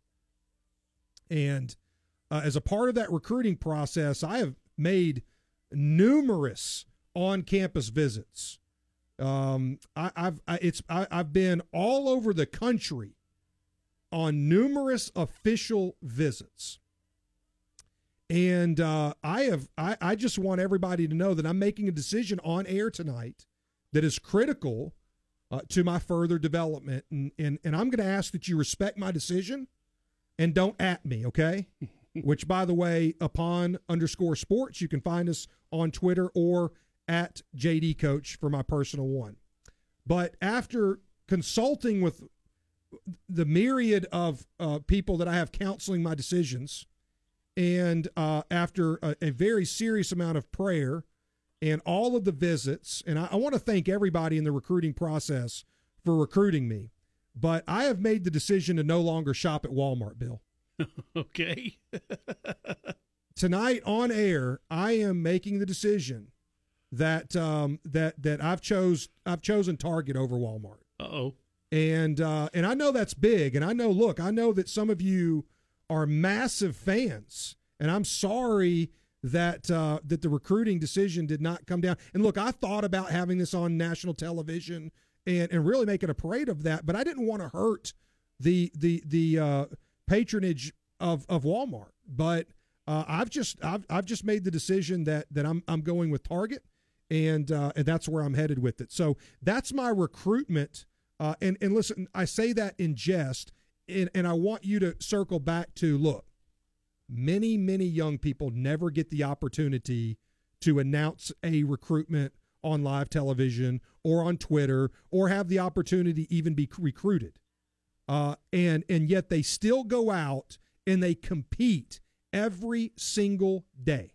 And uh, as a part of that recruiting process, I have made numerous on-campus visits. Um, I, have it's I, I've been all over the country on numerous official visits. And uh, I have I, I just want everybody to know that I'm making a decision on air tonight that is critical uh, to my further development. And, and, and I'm going to ask that you respect my decision and don't at me, okay? [LAUGHS] Which, by the way, upon underscore sports, you can find us on Twitter or at JD Coach for my personal one. But after consulting with the myriad of uh, people that I have counseling my decisions, and uh, after a, a, very serious amount of prayer and all of the visits, and I, I want to thank everybody in the recruiting process for recruiting me. But I have made the decision to no longer shop at Walmart, Bill. [LAUGHS] [LAUGHS] okay. [LAUGHS] Tonight on air, I am making the decision that um, that that I've chose I've chosen Target over Walmart. oh. And uh, and I know that's big, and I know. Look, I know that some of you are massive fans, and I'm sorry that uh, that the recruiting decision did not come down. And look, I thought about having this on national television and and really making a parade of that. But I didn't want to hurt the the the uh, patronage of of Walmart. But uh, I've just I've I've just made the decision that that I'm I'm going with Target, and uh, and that's where I'm headed with it. So that's my recruitment. Uh, and and listen, I say that in jest, and, and I want you to circle back to look. Many many young people never get the opportunity to announce a recruitment on live television or on Twitter or have the opportunity even be recruited. Uh, and and yet they still go out and they compete every single day.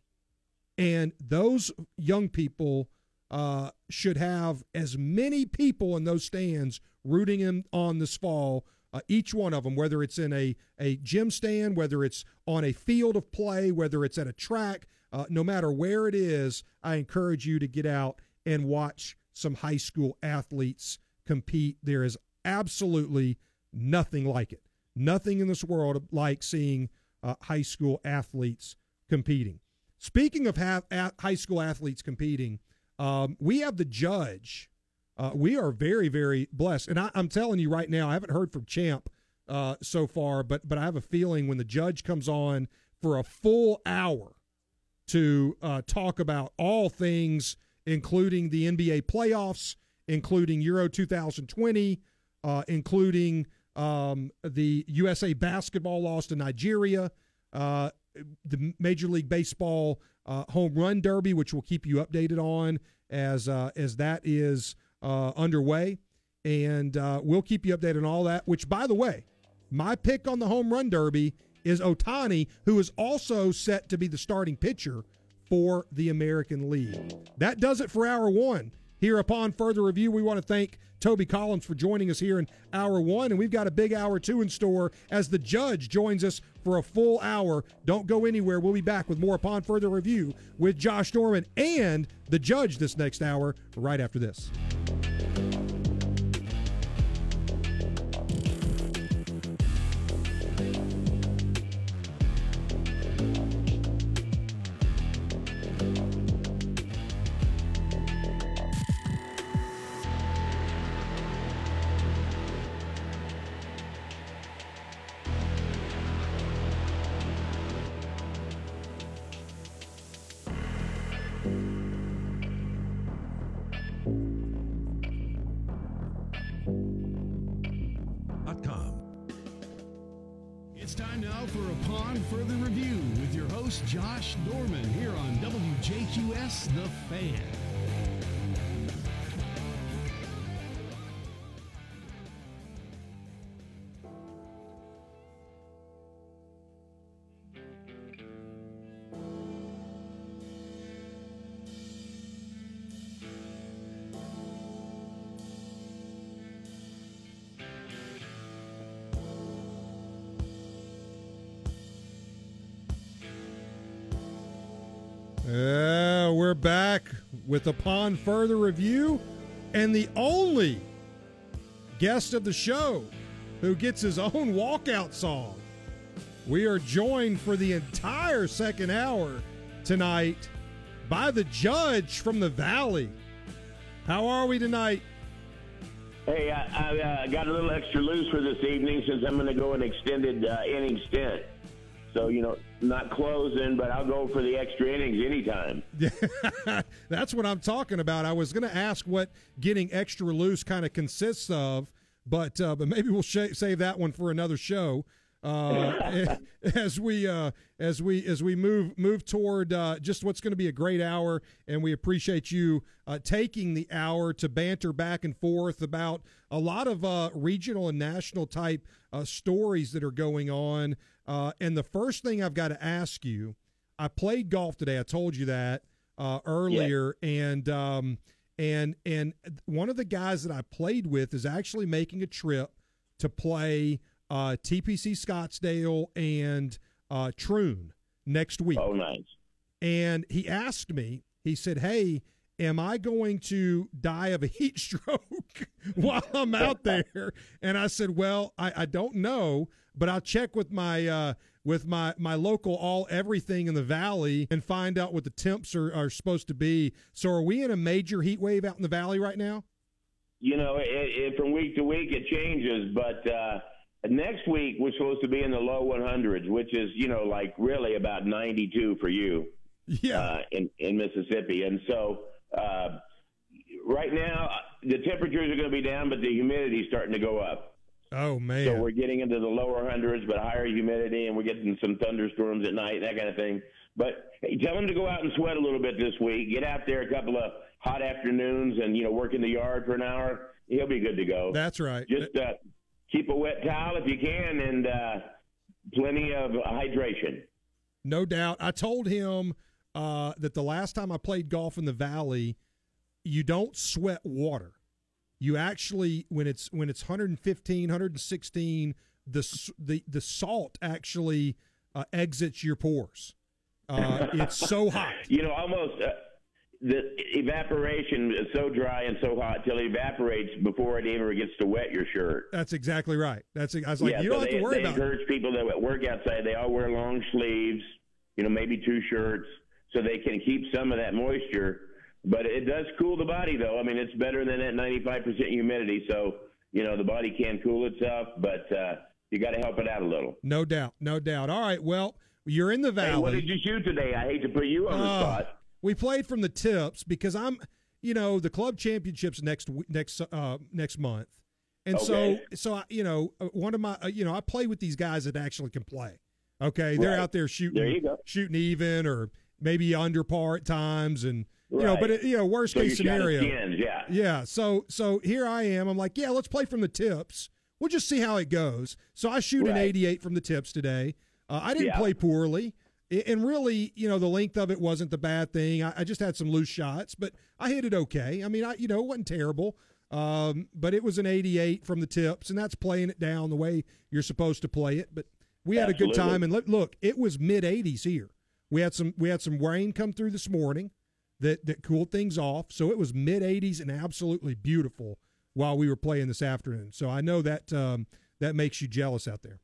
And those young people uh, should have as many people in those stands rooting him on this fall. Uh, each one of them, whether it's in a, a gym stand, whether it's on a field of play, whether it's at a track, uh, no matter where it is, I encourage you to get out and watch some high school athletes compete. There is absolutely nothing like it. Nothing in this world like seeing uh, high school athletes competing. Speaking of ha- high school athletes competing, um, we have the judge. Uh, we are very, very blessed. And I, am telling you right now, I haven't heard from Champ uh, so far, but but I have a feeling when the judge comes on for a full hour to uh, talk about all things, including the NBA playoffs, including Euro 2020, uh, including um, the USA basketball loss to Nigeria, uh, the Major League Baseball uh, home run derby, which we'll keep you updated on as uh, as that is uh, underway, and uh, we'll keep you updated on all that. Which, by the way, my pick on the home run derby is Ohtani, who is also set to be the starting pitcher for the American League. That does it for hour one. Here upon further review, we want to thank Toby Collins for joining us here in hour one. And we've got a big hour two in store as the judge joins us for a full hour. Don't go anywhere. We'll be back with more upon further review with Josh Dorman and the judge this next hour right after this. With Upon Further Review and the only guest of the show who gets his own walkout song. We are joined for the entire second hour tonight by the judge from the Valley. How are we tonight? Hey, I, I uh, got a little extra loose for this evening since I'm going to go an extended uh, inning stint. So, you know, not closing, but I'll go for the extra innings anytime. [LAUGHS] That's what I'm talking about. I was going to ask what getting extra loose kind of consists of, but uh, but maybe we'll sh- save that one for another show. Uh, [LAUGHS] as we uh, as we as we move move toward uh, just what's going to be a great hour, and we appreciate you uh, taking the hour to banter back and forth about a lot of uh, regional and national type uh, stories that are going on. Uh, and the first thing I've got to ask you, I played golf today. I told you that uh, earlier, yeah. and um, and and one of the guys that I played with is actually making a trip to play uh, TPC Scottsdale and uh, Troon next week. Oh, nice. And he asked me. He said, "Hey." am I going to die of a heat [LAUGHS] stroke [LAUGHS] while I'm out [LAUGHS] there? And I said, well, I, I don't know, but I'll check with my uh, with my my local all everything in the valley and find out what the temps are, are supposed to be. So, are we in a major heat wave out in the valley right now? You know, it, it, from week to week it changes, but uh, next week we're supposed to be in the low 100s, which is you know like really about 92 for you. Yeah, uh, in in Mississippi, and so uh, right now the temperatures are going to be down, but the humidity is starting to go up. Oh man! So we're getting into the lower hundreds, but higher humidity, and we're getting some thunderstorms at night, that kind of thing. But hey, tell him to go out and sweat a little bit this week. Get out there a couple of hot afternoons, and you know work in the yard for an hour. He'll be good to go. That's right. Just uh, keep a wet towel if you can, and uh, plenty of hydration. No doubt. I told him uh, that the last time I played golf in the valley, you don't sweat water you actually when it's when it's 115 116 the the the salt actually uh, exits your pores. Uh, it's so [LAUGHS] hot. You know almost uh, the evaporation is so dry and so hot till it evaporates before it ever gets to wet your shirt. That's exactly right. That's i was like yeah, you don't so have they, to worry they about encourage it. people that work outside they all wear long sleeves you know maybe two shirts so they can keep some of that moisture but it does cool the body, though. I mean, it's better than that 95% humidity. So, you know, the body can cool itself, but uh, you got to help it out a little. No doubt. No doubt. All right. Well, you're in the valley. Hey, what did you shoot today? I hate to put you on the uh, spot. We played from the tips because I'm, you know, the club championships next next uh, next month, and okay. so so I, you know uh, one of my uh, you know I play with these guys that actually can play. Okay, they're out there shooting there shooting even or maybe under par at times, and you right. know, but it, you know, worst so case scenario. Skins, yeah. Yeah. So so here I am. I'm like, yeah, let's play from the tips. We'll just see how it goes. So I shoot right. an 88 from the tips today. Uh, I didn't yeah. play poorly. And really, you know, the length of it wasn't the bad thing. I, I, just had some loose shots, but I hit it okay. I mean, I you know, it wasn't terrible. Um, but it was an 88 from the tips, and that's playing it down the way you're supposed to play it. But we had a good time, and look, look, it was mid 80s here. We had some we had some rain come through this morning that that cooled things off. So it was mid 80s and absolutely beautiful while we were playing this afternoon. So I know that um, that makes you jealous out there.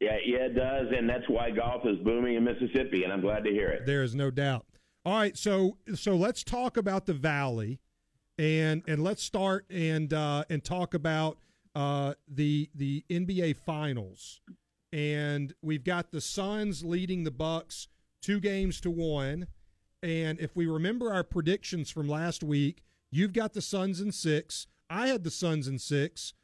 Yeah, yeah, it does, and that's why golf is booming in Mississippi, and I'm glad to hear it. There is no doubt. All right, so so let's talk about the Valley, and and let's start and uh, and talk about uh, the the NBA Finals, and we've got the Suns leading the Bucks two games to one. And if we remember our predictions from last week, you've got the Suns in six. I had the Suns in six.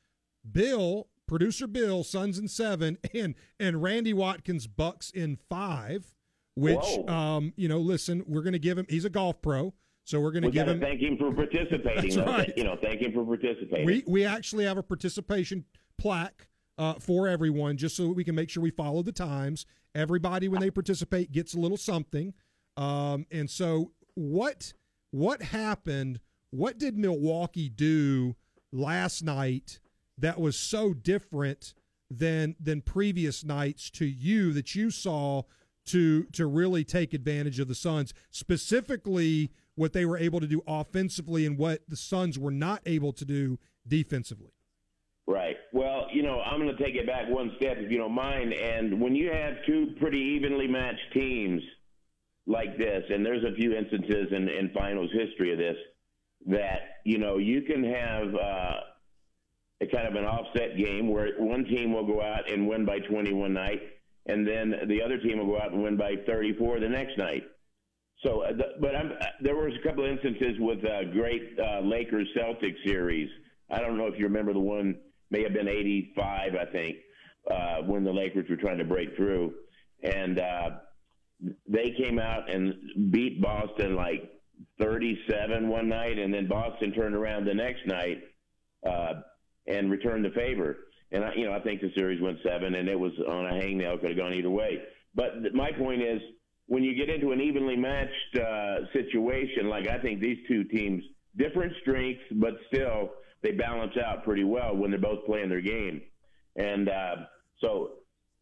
Bill, producer Bill, Suns in seven, [LAUGHS] and and Randy Watkins Bucks in five. Which, um, you know, listen, we're going to give him. He's a golf pro, so we're going to give him. Thank him for participating. That's right. You know, thank him for participating. We we actually have a participation plaque uh, for everyone, just so we can make sure we follow the times. Everybody, when they participate, gets a little something. Um, and so, what what happened? What did Milwaukee do last night that was so different than than previous nights to you that you saw to to really take advantage of the Suns, specifically what they were able to do offensively and what the Suns were not able to do defensively? Right. Well, you know, I'm going to take it back one step, if you don't mind. And when you have two pretty evenly matched teams like this, and there's a few instances in, in finals history of this, that, you know, you can have uh, a kind of an offset game where one team will go out and win by 20 one night, and then the other team will go out and win by 34 the next night. So, uh, but I'm, there was a couple instances with uh, great uh, Lakers Celtics series. I don't know if you remember the one may have been 85, I think, uh, when the Lakers were trying to break through. And uh, they came out and beat Boston like 37 one night, and then Boston turned around the next night uh, and returned the favor. And, I, you know, I think the series went seven, and it was on a hangnail, could have gone either way. But th- my point is, when you get into an evenly matched uh, situation, like I think these two teams, different strengths, but still – they balance out pretty well when they're both playing their game. And uh, so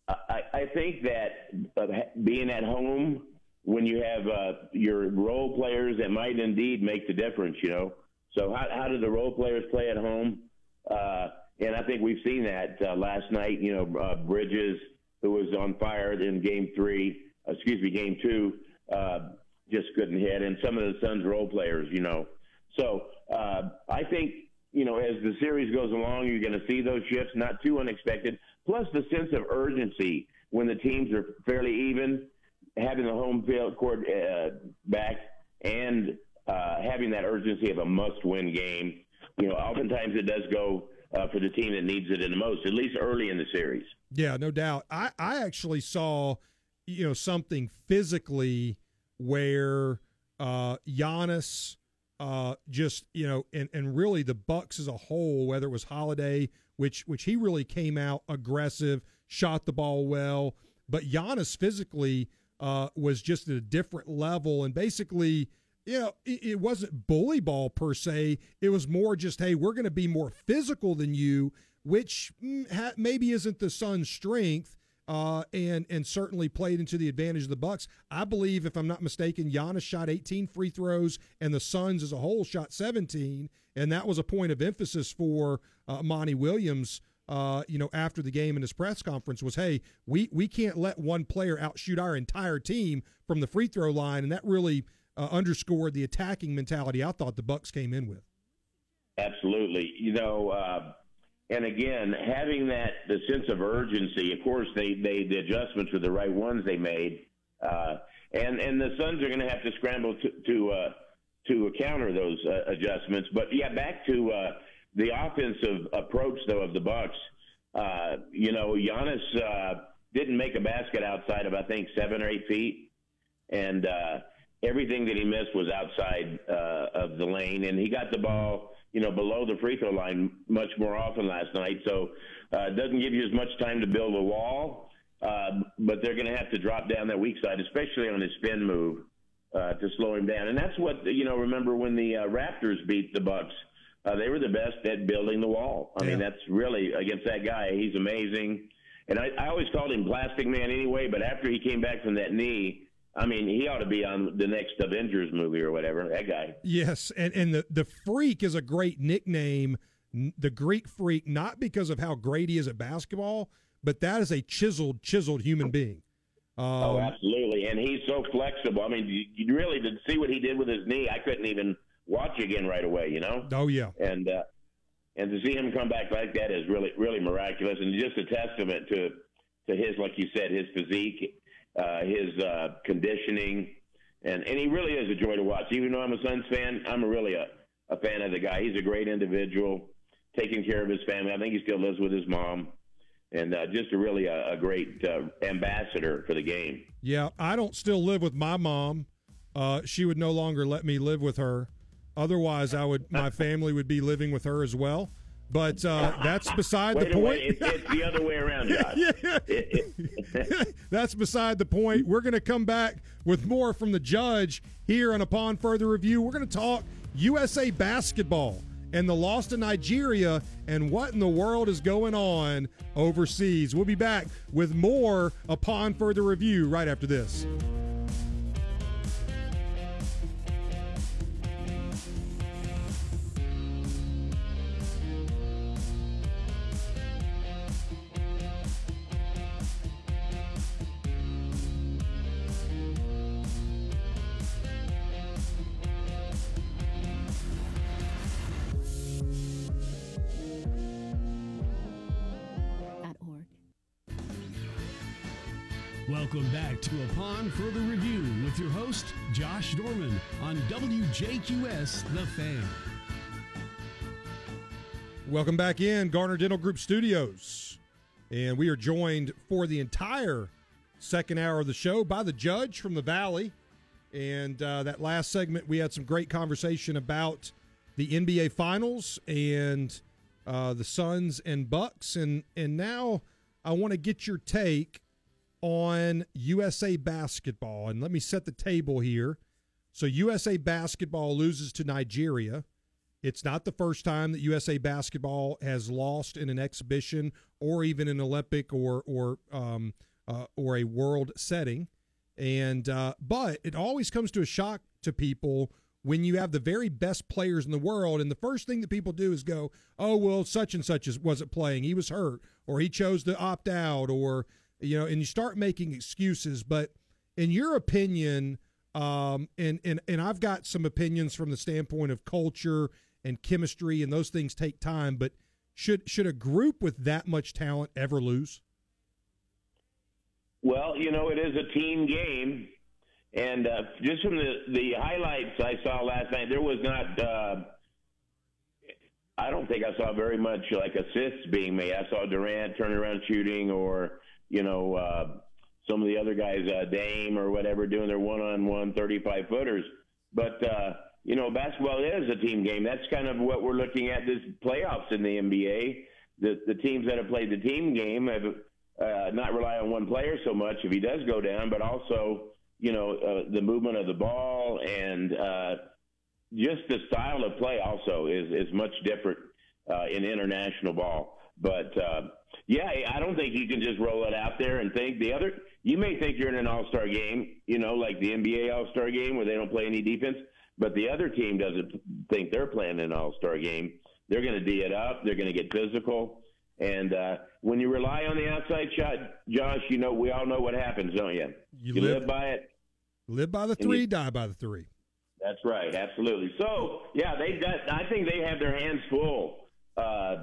I, I think that uh, being at home when you have uh, your role players that might indeed make the difference, you know. So how, how do the role players play at home? Uh, and I think we've seen that uh, last night. You know, uh, Bridges, who was on fire in Game Three, uh, excuse me, Game Two, uh, just couldn't hit, and some of the Suns role players, you know. So uh, I think you know, as the series goes along, you're going to see those shifts, not too unexpected. Plus the sense of urgency when the teams are fairly even, having the home field court uh, back, and uh, having that urgency of a must-win game. You know, oftentimes it does go uh, for the team that needs it in the most, at least early in the series. Yeah, no doubt. I, I actually saw, you know, something physically where uh, Giannis uh, just you know, and and really the Bucks as a whole, whether it was Holiday, which which he really came out aggressive, shot the ball well, but Giannis physically uh, was just at a different level, and basically. You know, it, it wasn't bully ball per se. It was more just, hey, we're going to be more physical than you, which mm, maybe isn't the Suns' strength uh, and and certainly played into the advantage of the Bucks. I believe, if I'm not mistaken, Giannis shot 18 free throws, and the Suns as a whole shot 17, and that was a point of emphasis for uh, Monty Williams. Uh, you know, after the game in his press conference was, hey, we we can't let one player outshoot our entire team from the free throw line, and that really uh, underscored the attacking mentality I thought the Bucks came in with. Absolutely, you know uh, and again, having that the sense of urgency. Of course, they they the adjustments were the right ones they made, uh, and and the Suns are going to have to scramble to to uh, to counter those uh, adjustments. But yeah, back to uh, the offensive approach though of the Bucks. Uh, you know, Giannis uh, didn't make a basket outside of I think seven or eight feet, and uh, everything that he missed was outside uh, of the lane, and he got the ball you know, below the free throw line much more often last night. So uh, it doesn't give you as much time to build a wall, uh, but they're going to have to drop down that weak side, especially on his spin move, uh, to slow him down. And that's what you know. Remember when the uh, Raptors beat the Bucks? Uh, they were the best at building the wall. I yeah. mean, that's really against that guy. He's amazing. And I, I always called him Plastic Man anyway. But after he came back from that knee, I mean, he ought to be on the next Avengers movie or whatever. That guy. Yes, and and the the freak is a great nickname. The Greek freak, not because of how great he is at basketball, but that is a chiseled, chiseled human being. Um, oh, absolutely, and he's so flexible. I mean, you, you really did see what he did with his knee. I couldn't even watch again right away. You know. Oh yeah. And uh, and to see him come back like that is really really miraculous, and just a testament to to his, like you said, his physique uh, his uh, conditioning, and and he really is a joy to watch. Even though I'm a Suns fan, I'm really a, a fan of the guy. He's a great individual, taking care of his family. I think he still lives with his mom, and uh, just a really a, a great uh, ambassador for the game. Yeah, I don't still live with my mom. Uh, she would no longer let me live with her. Otherwise, I would my family would be living with her as well. But uh, that's beside the point. It's, it's, the other way around, Josh. [LAUGHS] [LAUGHS] that's beside the point. We're going to come back with more from the judge here and Upon Further Review. We're going to talk USA basketball and the loss to Nigeria and what in the world is going on overseas. We'll be back with more Upon Further Review right after this. Welcome back to Upon Further Review with your host, Josh Dorman, on WJQS The Fan. Welcome back in Garner Dental Group Studios. And we are joined for the entire second hour of the show by the judge from the Valley. And uh, that last segment, we had some great conversation about the NBA Finals and uh, the Suns and Bucks. And, and now I want to get your take on USA basketball. And let me set the table here. So, USA basketball loses to Nigeria. It's not the first time that USA basketball has lost in an exhibition or even an Olympic or or um, uh, or a world setting. And uh, but it always comes to a shock to people when you have the very best players in the world, and the first thing that people do is go, "Oh well, such and such is wasn't playing; he was hurt, or he chose to opt out, or you know, and you start making excuses. But in your opinion, um, and and and I've got some opinions from the standpoint of culture and chemistry, and those things take time. But should should a group with that much talent ever lose? Well, you know, it is a team game, And uh, just from the the highlights I saw last night, there was not. Uh, I don't think I saw very much like assists being made. I saw Durant turning around shooting, or you know, uh, some of the other guys, uh, Dame or whatever, doing their one-on-one 35 footers. But uh, you know, basketball is a team game. That's kind of what we're looking at this playoffs in the NBA. The the teams that have played the team game have uh, not rely on one player so much if he does go down, but also you know uh, the movement of the ball and uh, just the style of play also is is much different uh, in international ball. But uh, yeah, I don't think you can just roll it out there and think the other. You may think you're in an All Star game, you know, like the NBA All Star game where they don't play any defense, but the other team doesn't think they're playing an All Star game. They're going to d it up. They're going to get physical. And uh, when you rely on the outside shot, Josh, you know we all know what happens, don't you? You, you live, live, by it. Live by the three, you, die by the three. That's right, absolutely. So yeah, they've got. I think they have their hands full uh,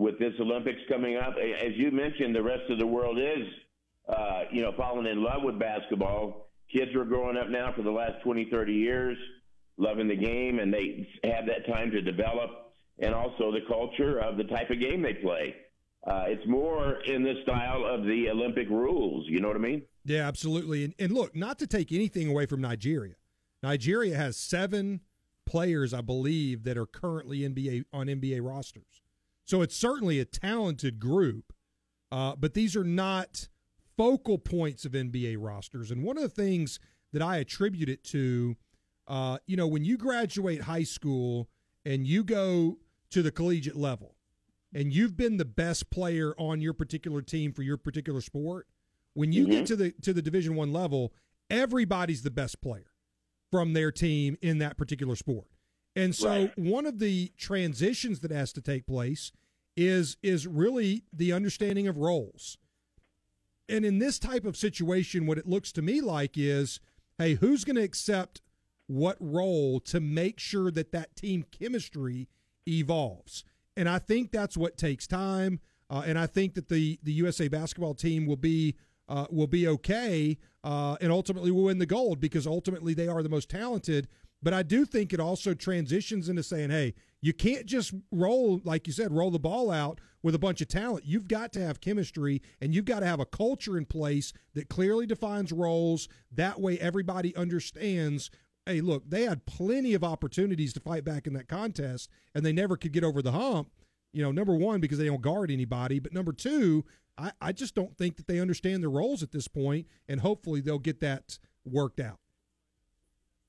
with this Olympics coming up. As you mentioned, the rest of the world is, uh, you know, falling in love with basketball. Kids are growing up now for the last 20, 30 years, loving the game, and they have that time to develop, and also the culture of the type of game they play. Uh, it's more in the style of the Olympic rules. You know what I mean? Yeah, absolutely. And, and look, not to take anything away from Nigeria, Nigeria has seven players, I believe, that are currently NBA on NBA rosters. So it's certainly a talented group, uh, but these are not focal points of NBA rosters. And one of the things that I attribute it to, uh, you know, when you graduate high school and you go to the collegiate level, and you've been the best player on your particular team for your particular sport, when you mm-hmm. get to the to the Division One level, everybody's the best player from their team in that particular sport. And so right. one of the transitions that has to take place is is really the understanding of roles. And in this type of situation what it looks to me like is hey, who's going to accept what role to make sure that that team chemistry evolves? And I think that's what takes time. Uh, and I think that the the USA basketball team will be uh, will be okay, uh, and ultimately will win the gold because ultimately they are the most talented. But I do think it also transitions into saying, hey, you can't just roll, like you said, roll the ball out with a bunch of talent. You've got to have chemistry and you've got to have a culture in place that clearly defines roles. That way, everybody understands hey, look, they had plenty of opportunities to fight back in that contest and they never could get over the hump. You know, number one, because they don't guard anybody. But number two, I, I just don't think that they understand their roles at this point, and hopefully they'll get that worked out.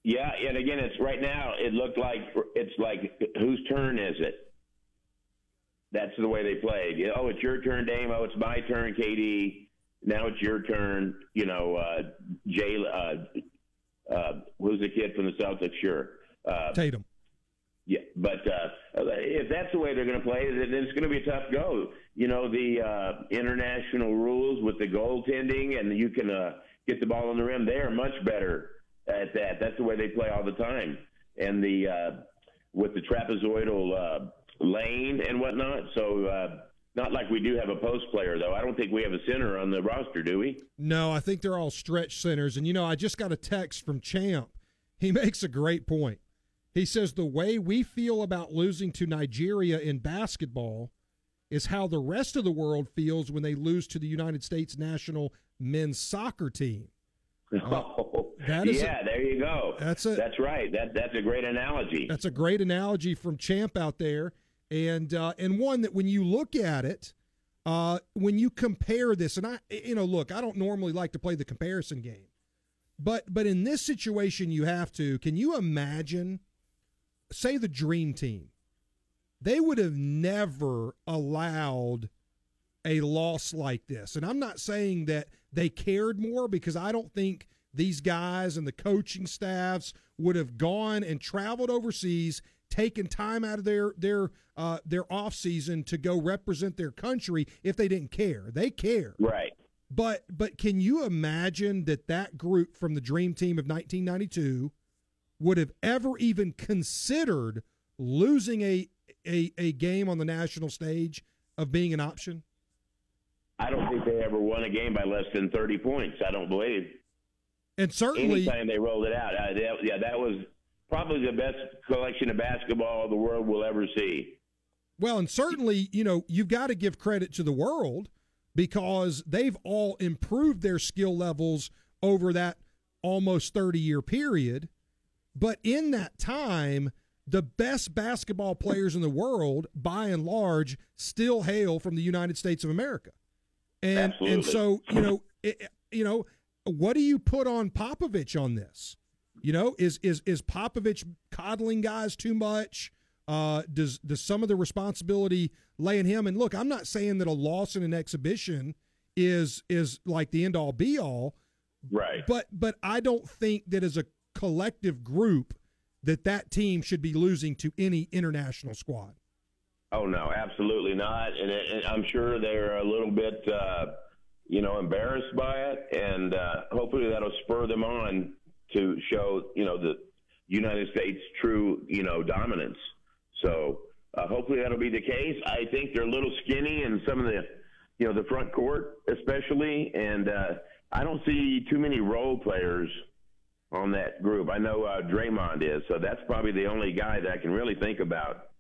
Yeah, and again, it's right now. It looked like it's like whose turn is it? That's the way they played. You know, oh, it's your turn, Dame. Oh, it's my turn, KD. Now it's your turn. You know, uh, Jay. Uh, uh, who's the kid from the Celtics? Sure, uh, Tatum. Yeah, but uh, if that's the way they're going to play, then it's going to be a tough go. You know, the uh, international rules with the goaltending, and you can uh, get the ball on the rim. They are much better at that. That's the way they play all the time. And the uh, with the trapezoidal uh, lane and whatnot. So. Uh, not like we do have a post player, though. I don't think we have a center on the roster, do we? No, I think they're all stretch centers. And, you know, I just got a text from Champ. He [LAUGHS] makes a great point. He says the way we feel about losing to Nigeria in basketball is how the rest of the world feels when they lose to the United States national men's soccer team. [LAUGHS] Oh, that is yeah, a, there you go. That's a, that's right. That that's a great analogy. That's a great analogy from Champ out there, and uh, and one that when you look at it, uh, when you compare this, and I you know look, I don't normally like to play the comparison game, but but in this situation you have to. Can you imagine? say the dream team, they would have never allowed a loss like this. And I'm not saying that they cared more because I don't think these guys and the coaching staffs would have gone and traveled overseas, taken time out of their their uh, their off season to go represent their country if they didn't care. They care, right? But but can you imagine that that group from the Dream Team of 1992 would have ever even considered losing a, a, a game on the national stage of being an option? I don't think they ever won a game by less than 30 points. I don't believe. and certainly, anytime they rolled it out, uh, that, yeah, that was probably the best collection of basketball the world will ever see. Well, and certainly, you know, you've got to give credit to the world because they've all improved their skill levels over that almost 30 year period. But in that time, the best basketball players in the world, by and large, still hail from the United States of America. And Absolutely. and so, you know, it, you know, what do you put on Popovich on this? You know, is is is Popovich coddling guys too much? Uh, does does some of the responsibility lay in him? And look, I'm not saying that a loss in an exhibition is is like the end all be all, Right. but but I don't think that as a collective group that that team should be losing to any international squad. Oh no, absolutely not. And, it, and I'm sure they're a little bit, uh, you know, embarrassed by it, and uh, hopefully that'll spur them on to show, you know, the United States' true, you know, dominance. So uh, hopefully that'll be the case. I think they're a little skinny in some of the, you know, the front court especially, and uh, I don't see too many role players on that group. I know uh, Draymond is, so that's probably the only guy that I can really think about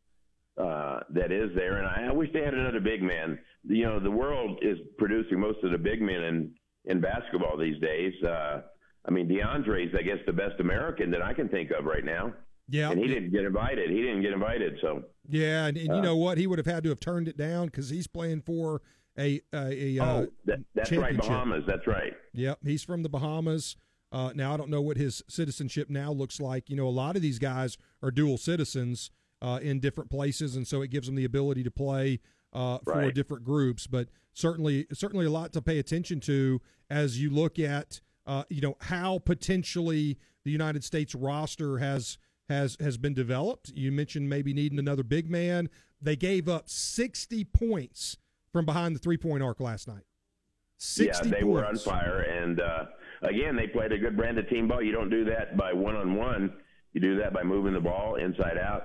uh, that is there. And I, I wish they had another big man. You know, the world is producing most of the big men in in basketball these days. Uh, I mean, DeAndre's, I guess, the best American that I can think of right now. Yeah, And he didn't get invited. He didn't get invited. So yeah, and, and you Uh, know what? He would have had to have turned it down because he's playing for a a, a uh, oh, that, that's right. Bahamas. That's right. Yep, he's from the Bahamas. Uh, now I don't know what his citizenship now looks like. You know, a lot of these guys are dual citizens uh, in different places, and so it gives them the ability to play uh, for Right. different groups. But certainly, certainly a lot to pay attention to as you look at uh, you know how potentially the United States roster has has has been developed. You mentioned maybe needing another big man. They gave up sixty points from behind the three point arc last night. Sixty yeah, they points. were on fire. And uh, again, they played a good brand of team ball. You don't do that by one on one. You do that by moving the ball inside out.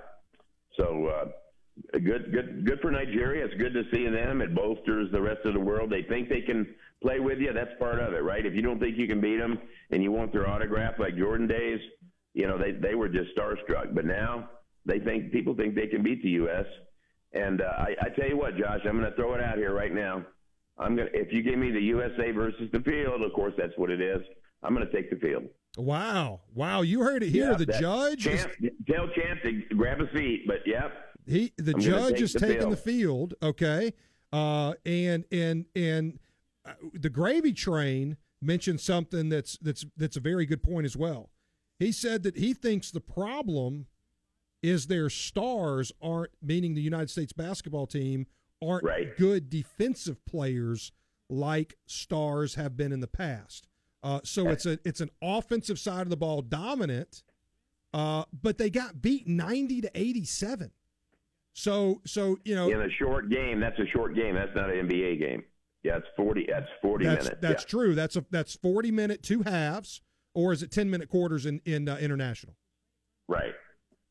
So uh, good, good, good for Nigeria. It's good to see them. It bolsters the rest of the world. They think they can play with you. That's part of it, right? If you don't think you can beat them and you want their autograph like Jordan days, you know they they were just starstruck. But now they think people think they can beat the U.S. And uh, I, I tell you what, Josh, I'm going to throw it out here right now. I'm gonna if you give me the USA versus the field, of course that's what it is. I'm going to take the field. Wow, wow! You heard it here. Yeah, the judge, is, tell Champ to grab a seat, but yep, he, the I'm judge is the taking field. the field. Okay, uh, and and and uh, the gravy train mentioned something that's that's that's a very good point as well. He said that he thinks the problem is their stars aren't, meaning the United States basketball team, aren't Right. good defensive players like stars have been in the past. Uh, so it's a it's an offensive side of the ball dominant, uh, but they got beat ninety to eighty seven. So so you know in a short game, that's a short game. That's not an NBA game. Yeah, it's forty. That's forty that's minutes. that's yeah. true. That's a that's forty minute two halves, or is it ten minute quarters in in uh, international? right.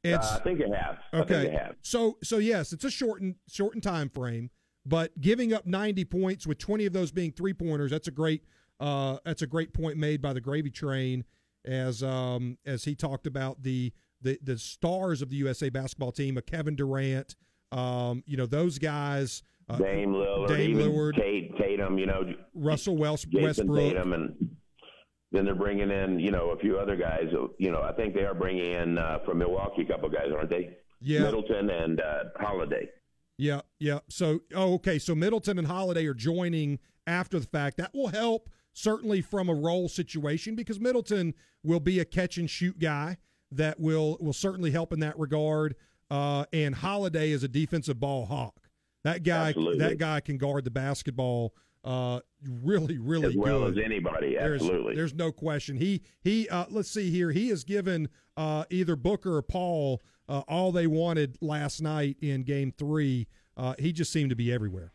It's uh, I think it has. I think okay. it has. So so yes, it's a shortened shortened time frame, but giving up ninety points with twenty of those being three pointers, that's a great uh, that's a great point made by the gravy train as um, as he talked about the the the stars of the USA basketball team, a Kevin Durant, um, you know those guys, uh, Dame Lillard, Dame Lillard. Tate, Tatum. You know, Russell West, Jason Westbrook. Tatum, and then they're bringing in you know a few other guys. You know, I think they are bringing in uh, from Milwaukee a couple guys, aren't they? Yeah. Middleton and uh, Holiday. Yeah, yeah. So, oh, okay. So Middleton and Holiday are joining after the fact. That will help certainly from a role situation because Middleton will be a catch and shoot guy that will will certainly help in that regard. Uh, and Holiday is a defensive ball hawk. That guy, Absolutely. that guy can guard the basketball uh, really, really as well good. as anybody. There's, Absolutely. there's no question. He he. Uh, let's see here. He has given uh, either Booker or Paul uh, all they wanted last night in Game Three. Uh, he just seemed to be everywhere.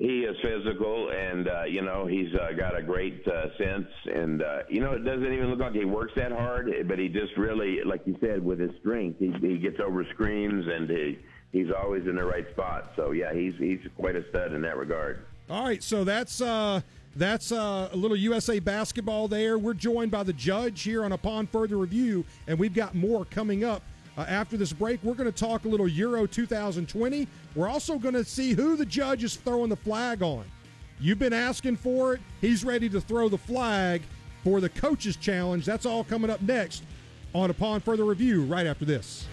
He is physical, and uh, you know he's uh, got a great uh, sense, and uh, you know it doesn't even look like he works that hard, but he just really, like you said, with his strength, he, he gets over screens, and he, he's always in the right spot. So yeah, he's he's quite a stud in that regard. All right, so that's uh, That's uh, a little USA basketball there. We're joined by the judge here on Upon Further Review, and we've got more coming up. Uh, after this break, we're going to talk a little Euro 2020. We're also going to see who the judge is throwing the flag on. You've been asking for it. He's ready to throw the flag for the Coaches Challenge. That's all coming up next on Upon Further Review right after this.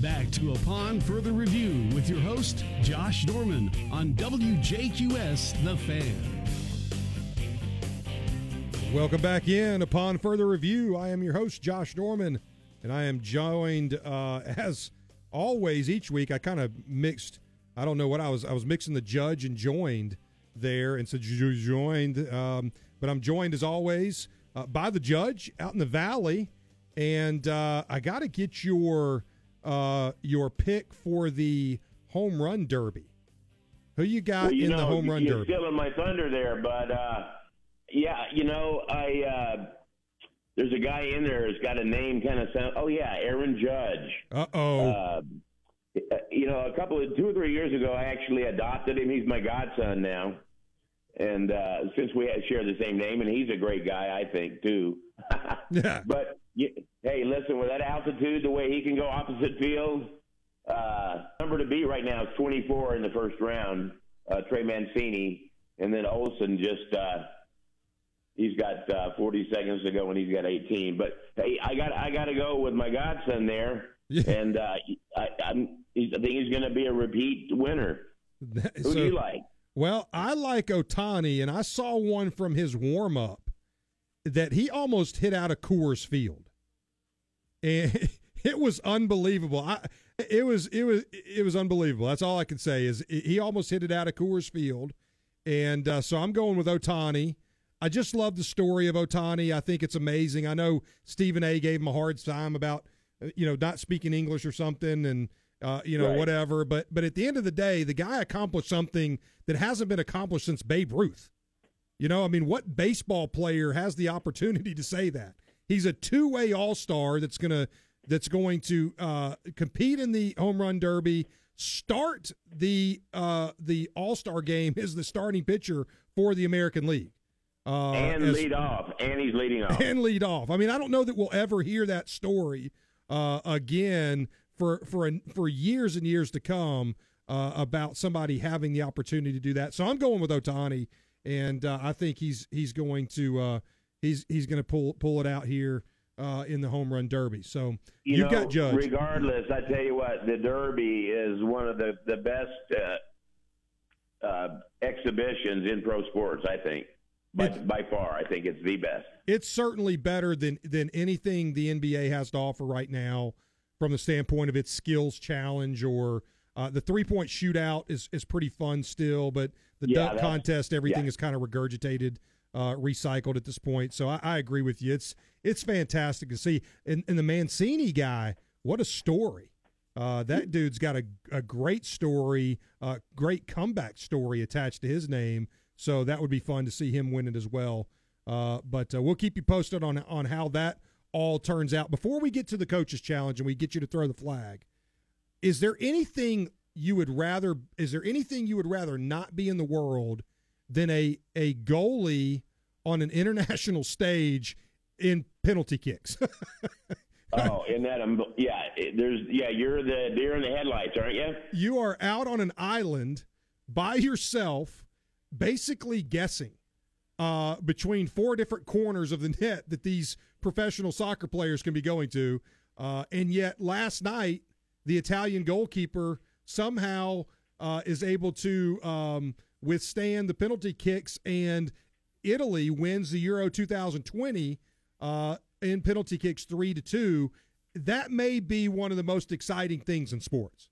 Back to Upon Further Review with your host, Josh Dorman, on WJQS The Fan. Welcome back in Upon Further Review. I am your host, Josh Dorman, and I am joined, uh, as always, each week. I kind of mixed, I don't know what I was, I was mixing the judge and joined there, and so joined, um, but I'm joined as always uh, by the judge out in the valley. And uh, I got to get your uh, your pick for the home run derby. Who you got well, you in know, the home run you're derby? stealing my thunder there, but uh, yeah, you know, I uh, there's a guy in there who's got a name kind of sound. Oh yeah, Aaron Judge. Uh-oh. Uh You know, a couple of two or three years ago, I actually adopted him. He's my godson now, and uh, since we share the same name, and he's a great guy, I think too. [LAUGHS] yeah. But hey, listen, with that altitude, the way he can go opposite field, uh, number to beat right now is 24 in the first round. Uh, Trey Mancini, and then Olson just uh, he's got uh, 40 seconds to go, and he's got 18. But hey, I got I got to go with my godson there, and uh, I, I'm, I think he's going to be a repeat winner. Who So- do you like? Well, I like Ohtani, and I saw one from his warm up that he almost hit out of Coors Field, and [LAUGHS] it was unbelievable. I it was it was it was unbelievable. That's all I can say is he almost hit it out of Coors Field, and uh, so I'm going with Ohtani. I just love the story of Ohtani. I think it's amazing. I know Stephen A. gave him a hard time about you know not speaking English or something, and uh, you know Right. whatever. But but at the end of the day, the guy accomplished something that hasn't been accomplished since Babe Ruth. You know, I mean, what baseball player has the opportunity to say that? He's a two-way all-star that's gonna that's going to uh, compete in the home run derby, start the uh, the all-star game as the starting pitcher for the American League, uh, and as- lead off, and he's leading off. and lead off. I mean, I don't know that we'll ever hear that story uh, again for for an, for years and years to come uh, about somebody having the opportunity to do that. So I'm going with Ohtani, and uh, I think he's he's going to uh, he's he's going to pull pull it out here uh, in the home run derby. So you you've know, got Judge. Regardless, I tell you what, the Derby is one of the the best uh, uh, exhibitions in pro sports. I think by It's- by far, I think it's the best. it's certainly better than than anything the NBA has to offer right now from the standpoint of its skills challenge or uh, the three point shootout is is pretty fun still, but the Yeah, dunk contest everything yeah. is kind of regurgitated, uh, recycled at this point. So I, I agree with you. It's it's fantastic to see. And, and the Mancini guy, what a story! Uh, that dude's got a, a great story, uh, great comeback story attached to his name. So that would be fun to see him win it as well. Uh, but uh, we'll keep you posted on on how that all turns out. Before we get to the coaches challenge and we get you to throw the flag, is there anything you would rather? Is there anything you would rather not be in the world than a a goalie on an international stage in penalty kicks? [LAUGHS] Oh, and that um, yeah, there's yeah, you're the deer in the headlights, aren't you? you are out on an island by yourself, basically guessing uh, between four different corners of the net that these professional soccer players can be going to. Uh, and yet, last night, the Italian goalkeeper somehow uh, is able to um, withstand the penalty kicks, and Italy wins the Euro 2020 uh, in penalty kicks three to two. That may be one of the most exciting things in sports.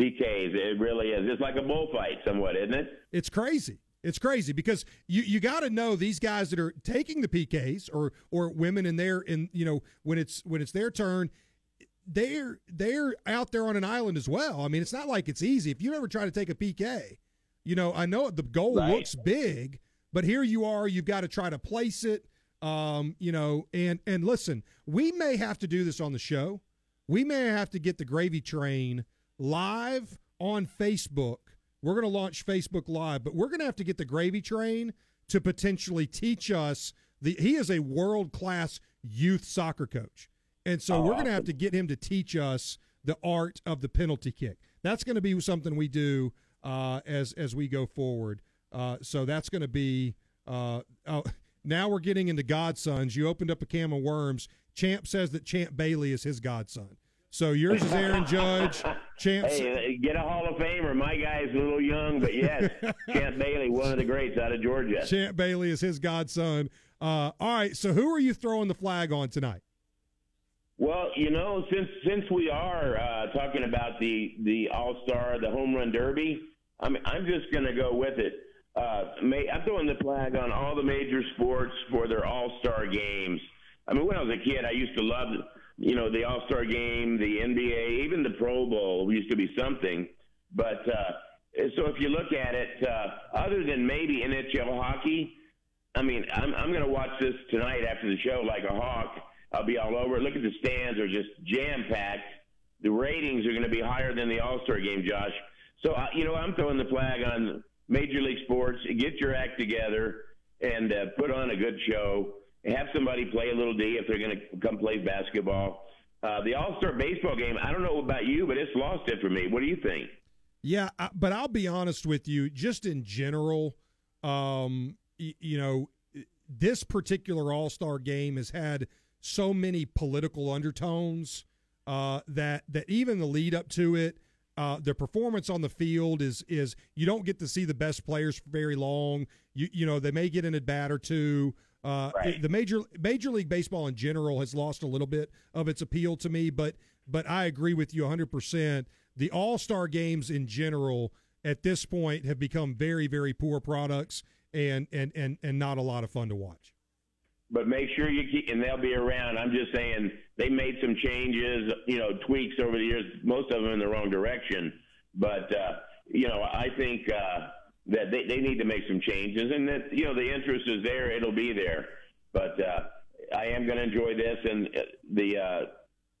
PKs, it really is. It's like a bullfight, somewhat, isn't it? It's crazy. It's crazy because you, you got to know these guys that are taking the PKs or or women in their in you know when it's when it's their turn, they're they're out there on an island as well. I mean, it's not like it's easy. If you ever try to take a PK, you know, I know the goal Right. looks big, but here you are. You've got to try to place it. Um, you know, and and listen, we may have to do this on the show. We may have to get the gravy train live on Facebook. We're going to launch Facebook Live, but we're going to have to get the gravy train to potentially teach us the he is a world class youth soccer coach. And so Oh, we're going to have to get him to teach us the art of the penalty kick. That's going to be something we do uh, as as we go forward. Uh, so that's going to be. Uh, oh, now we're getting into godsons. You opened up a can of worms. Champ says that Champ Bailey is his godson. So yours is Aaron Judge. Champ. Hey, uh, get a Hall of Famer. My guy's a little young, but yes, [LAUGHS] Champ Bailey, one of the greats out of Georgia. Champ Bailey is his godson. Uh, all right. So who are you throwing the flag on tonight? Well, you know, since since we are uh, talking about the the All Star, the Home Run Derby, I'm I'm just going to go with it. Uh, may, I'm throwing the flag on all the major sports for their All Star games. I mean, when I was a kid, I used to love, you know, the All Star game, the NBA, even the Pro Bowl used to be something. But uh, so if you look at it, uh, other than maybe NHL hockey, I mean, I'm I'm going to watch this tonight after the show like a hawk. I'll be all over. it. Look at the stands; are just jam packed. The ratings are going to be higher than the All Star game, Josh. So uh, you know, I'm throwing the flag on Major League Sports. Get your act together and uh, put on a good show. Have somebody play a little D if they're going to come play basketball. Uh, the All Star baseball game. I don't know about you, but it's lost it for me. What do you think? Yeah, I, but I'll be honest with you. Just in general, um, you know, this particular All Star game has had so many political undertones uh, that that even the lead up to it, uh, the performance on the field is is you don't get to see the best players for very long. You you know they may get in a bat or two. Uh, Right. The major Major League Baseball in general has lost a little bit of its appeal to me, but but I agree with you 100. percent The All Star games in general at this point have become very very poor products and and and and not a lot of fun to watch. But make sure you keep, and they'll be around. I'm just saying they made some changes, you know, tweaks over the years, most of them in the wrong direction. But, uh, you know, I think uh, that they, they need to make some changes and that, you know, the interest is there. It'll be there. But uh, I am going to enjoy this. And uh, the uh,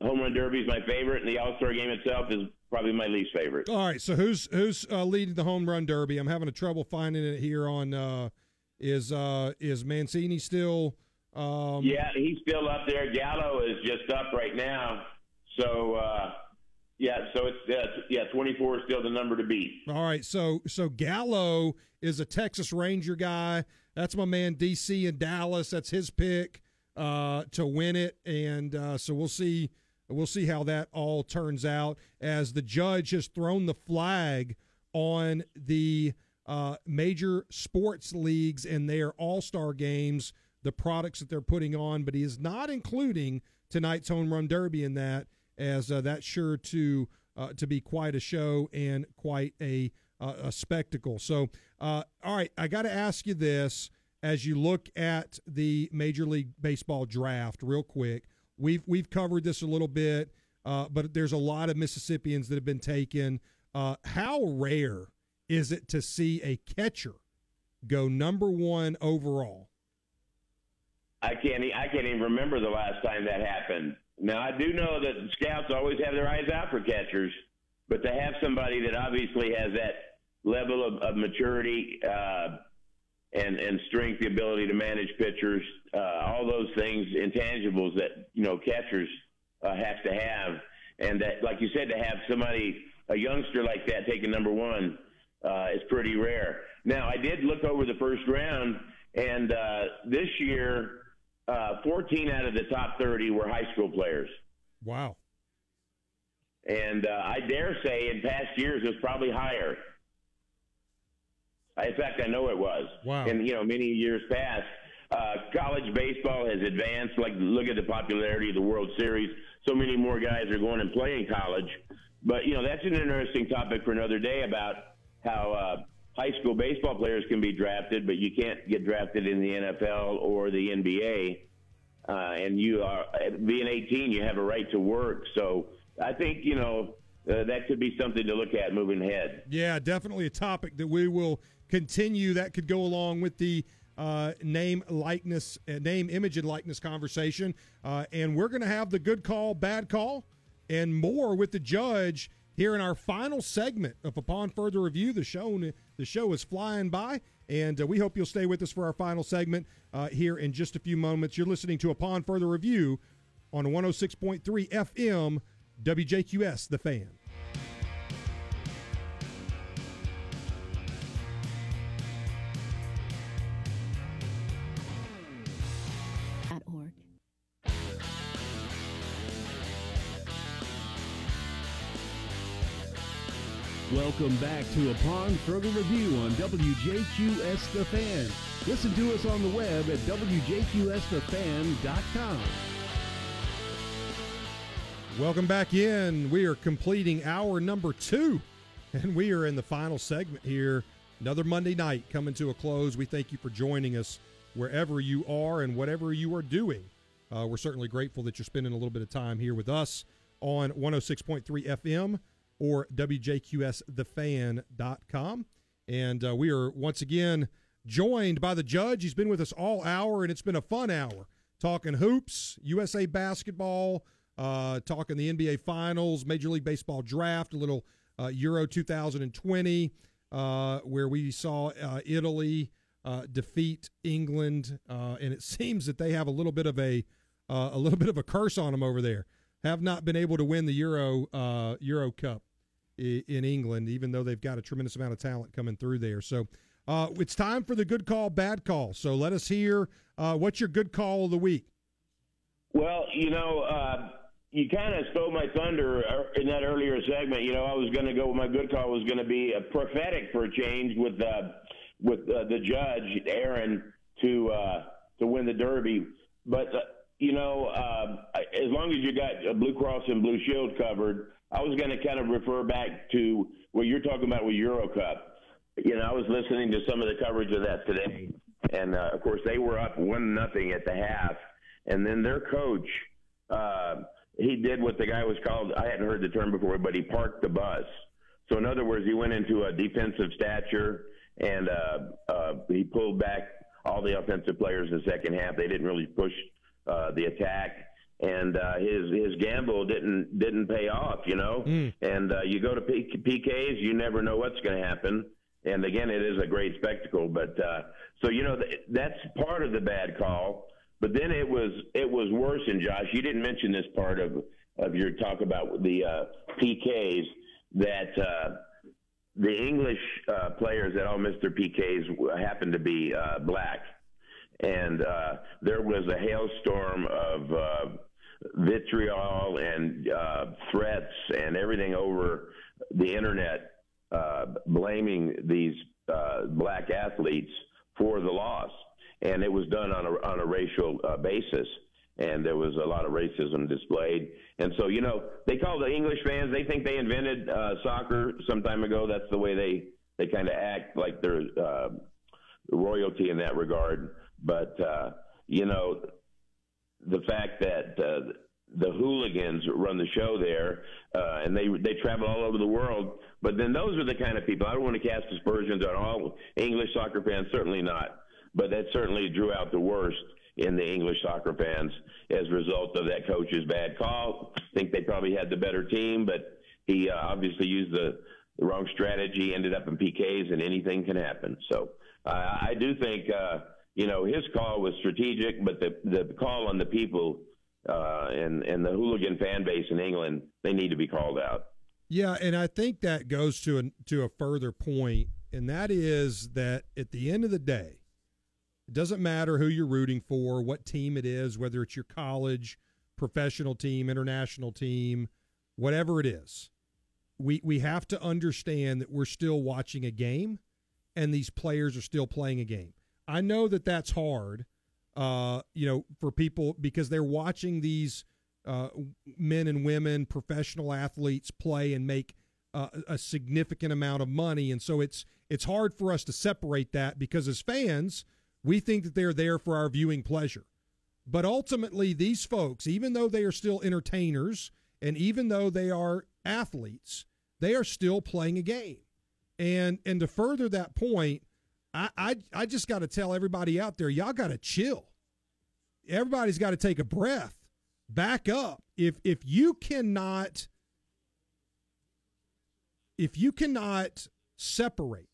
Home Run Derby is my favorite, and the All Star game itself is probably my least favorite. All right, so who's who's uh, leading the home run derby? I'm having a trouble finding it here on. Uh, is uh, is Mancini still? Um, Yeah, he's still up there. Gallo is just up right now. So, uh, yeah, so it's uh, yeah, 24 is still the number to beat. All right, so so Gallo is a Texas Ranger guy. That's my man DC in Dallas. That's his pick uh, to win it, and uh, so we'll see we'll see how that all turns out as the judge has thrown the flag on the uh, major sports leagues and their All Star games, the products that they're putting on, but he is not including tonight's home run derby in that, as uh, that's sure to uh, to be quite a show and quite a uh, a spectacle. So, uh, all right, I got to ask you this: as you look at the Major League Baseball draft, real quick, we've we've covered this a little bit, uh, but there's a lot of Mississippians that have been taken. Uh, how rare is it to see a catcher go number one overall? I can't I can't even remember the last time that happened. Now I do know that scouts always have their eyes out for catchers, but to have somebody that obviously has that level of, of maturity uh, and and strength, the ability to manage pitchers, uh, all those things, intangibles that you know catchers uh, have to have, and that, like you said, to have somebody a youngster like that taking number one uh, is pretty rare. Now I did look over the first round, and uh, this year. Uh, 14 out of the top 30 were high school players. Wow. And uh, I dare say in past years it was probably higher. In fact, I know it was. Wow. In you know many years past, uh, college baseball has advanced. Like look at the popularity of the World Series. So many more guys are going and playing college. But you know that's an interesting topic for another day about how uh, high school baseball players can be drafted, but you can't get drafted in the NFL or the NBA. Uh, and you are being 18, you have a right to work. So I think you know uh, that could be something to look at moving ahead. Yeah, definitely a topic that we will continue. That could go along with the uh, name likeness, uh, name image and likeness conversation, uh, and we're going to have the good call, bad call, and more with the judge here in our final segment of upon further review. The show the show is flying by, and uh, we hope you'll stay with us for our final segment uh, here in just a few moments. You're listening to upon further review on 106.3 FM WJQS The Fan. Welcome back to Upon Further Review on WJQS The Fan. Listen to us on the web at WJQSTheFan.com. Welcome back in. We are completing hour number two, and we are in the final segment here. Another Monday night coming to a close. We thank you for joining us wherever you are and whatever you are doing. Uh, we're certainly grateful that you're spending a little bit of time here with us on 106.3 FM or WJQSTheFan.com. And uh, we are once again joined by the judge. He's been with us all hour, and it's been a fun hour talking hoops, USA basketball, uh, talking the NBA Finals, Major League Baseball draft, a little uh, Euro 2020, uh, where we saw uh, Italy uh, defeat England, and it [LAUGHS] seems that they have a little bit of a a little bit of a curse on them over there. Have not been able to win the Euro Euro Cup in England, even though they've got a tremendous amount of talent coming through there. So uh, it's time for the good call, bad call. So let us hear uh, what's your good call of the week. Well, you know, uh, you kind of stole my thunder uh, in that earlier segment. You know, I was going to go. My good call was going to be a prophetic for a change with uh, with uh, the judge Aaron to to win the Derby, but. you know, as long as you got Blue Cross and Blue Shield covered, I was going to kind of refer back to what you're talking about with Euro Cup. You know, I was listening to some of the coverage of that today, and uh, of course they were up one nothing at the half, and then their coach, uh, he did what the guy was called. I hadn't heard the term before, but he parked the bus. So in other words, he went into a defensive stature and uh, uh, he pulled back all the offensive players in the second half. They didn't really push uh, the attack and uh, his his gamble didn't didn't pay off, you know. Mm. And uh, you go to P- PKs, you never know what's going to happen. And again, it is a great spectacle. But uh, so you know th- that's part of the bad call. But then it was it was worse. And Josh, you didn't mention this part of of your talk about the uh, PKs that. Uh, the English uh, players that all missed their PKs happened to be uh, black, and uh, there was a hailstorm of uh, vitriol and uh, threats and everything over the internet, uh, blaming these uh, black athletes for the loss, and it was done on a on a racial uh, basis, and there was a lot of racism displayed. And so, you know, they call the English fans. They think they invented uh, soccer some time ago. That's the way they they kind of act like they're uh, royalty in that regard. But you know, the fact that uh, the hooligans run the show there, uh, and they they travel all over the world. But then those are the kind of people. I don't want to cast aspersions on all English soccer fans. Certainly not. But that certainly drew out the worst in the English soccer fans as a result of that coach's bad call. I think they probably had the better team, but he uh, obviously used the, the wrong strategy. Ended up in PKs, and anything can happen. So uh, I do think. Uh, you know, his call was strategic, but the the call on the people uh, and and the hooligan fan base in England, they need to be called out. Yeah, and I think that goes to a, to a further point, and that is that at the end of the day, it doesn't matter who you're rooting for, what team it is, whether it's your college, professional team, international team, whatever it is. We we have to understand that we're still watching a game, and these players are still playing a game. I know that that's hard, uh, you know, for people because they're watching these uh, men and women, professional athletes play and make uh, a significant amount of money, and so it's it's hard for us to separate that because as fans, we think that they're there for our viewing pleasure. But ultimately, these folks, even though they are still entertainers And even though they are athletes, they are still playing a game. And and to further that point, I I, I just got to tell everybody out there, y'all got to chill. Everybody's got to take a breath, back up. If if you cannot if you cannot separate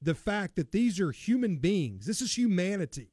the fact that these are human beings, this is humanity,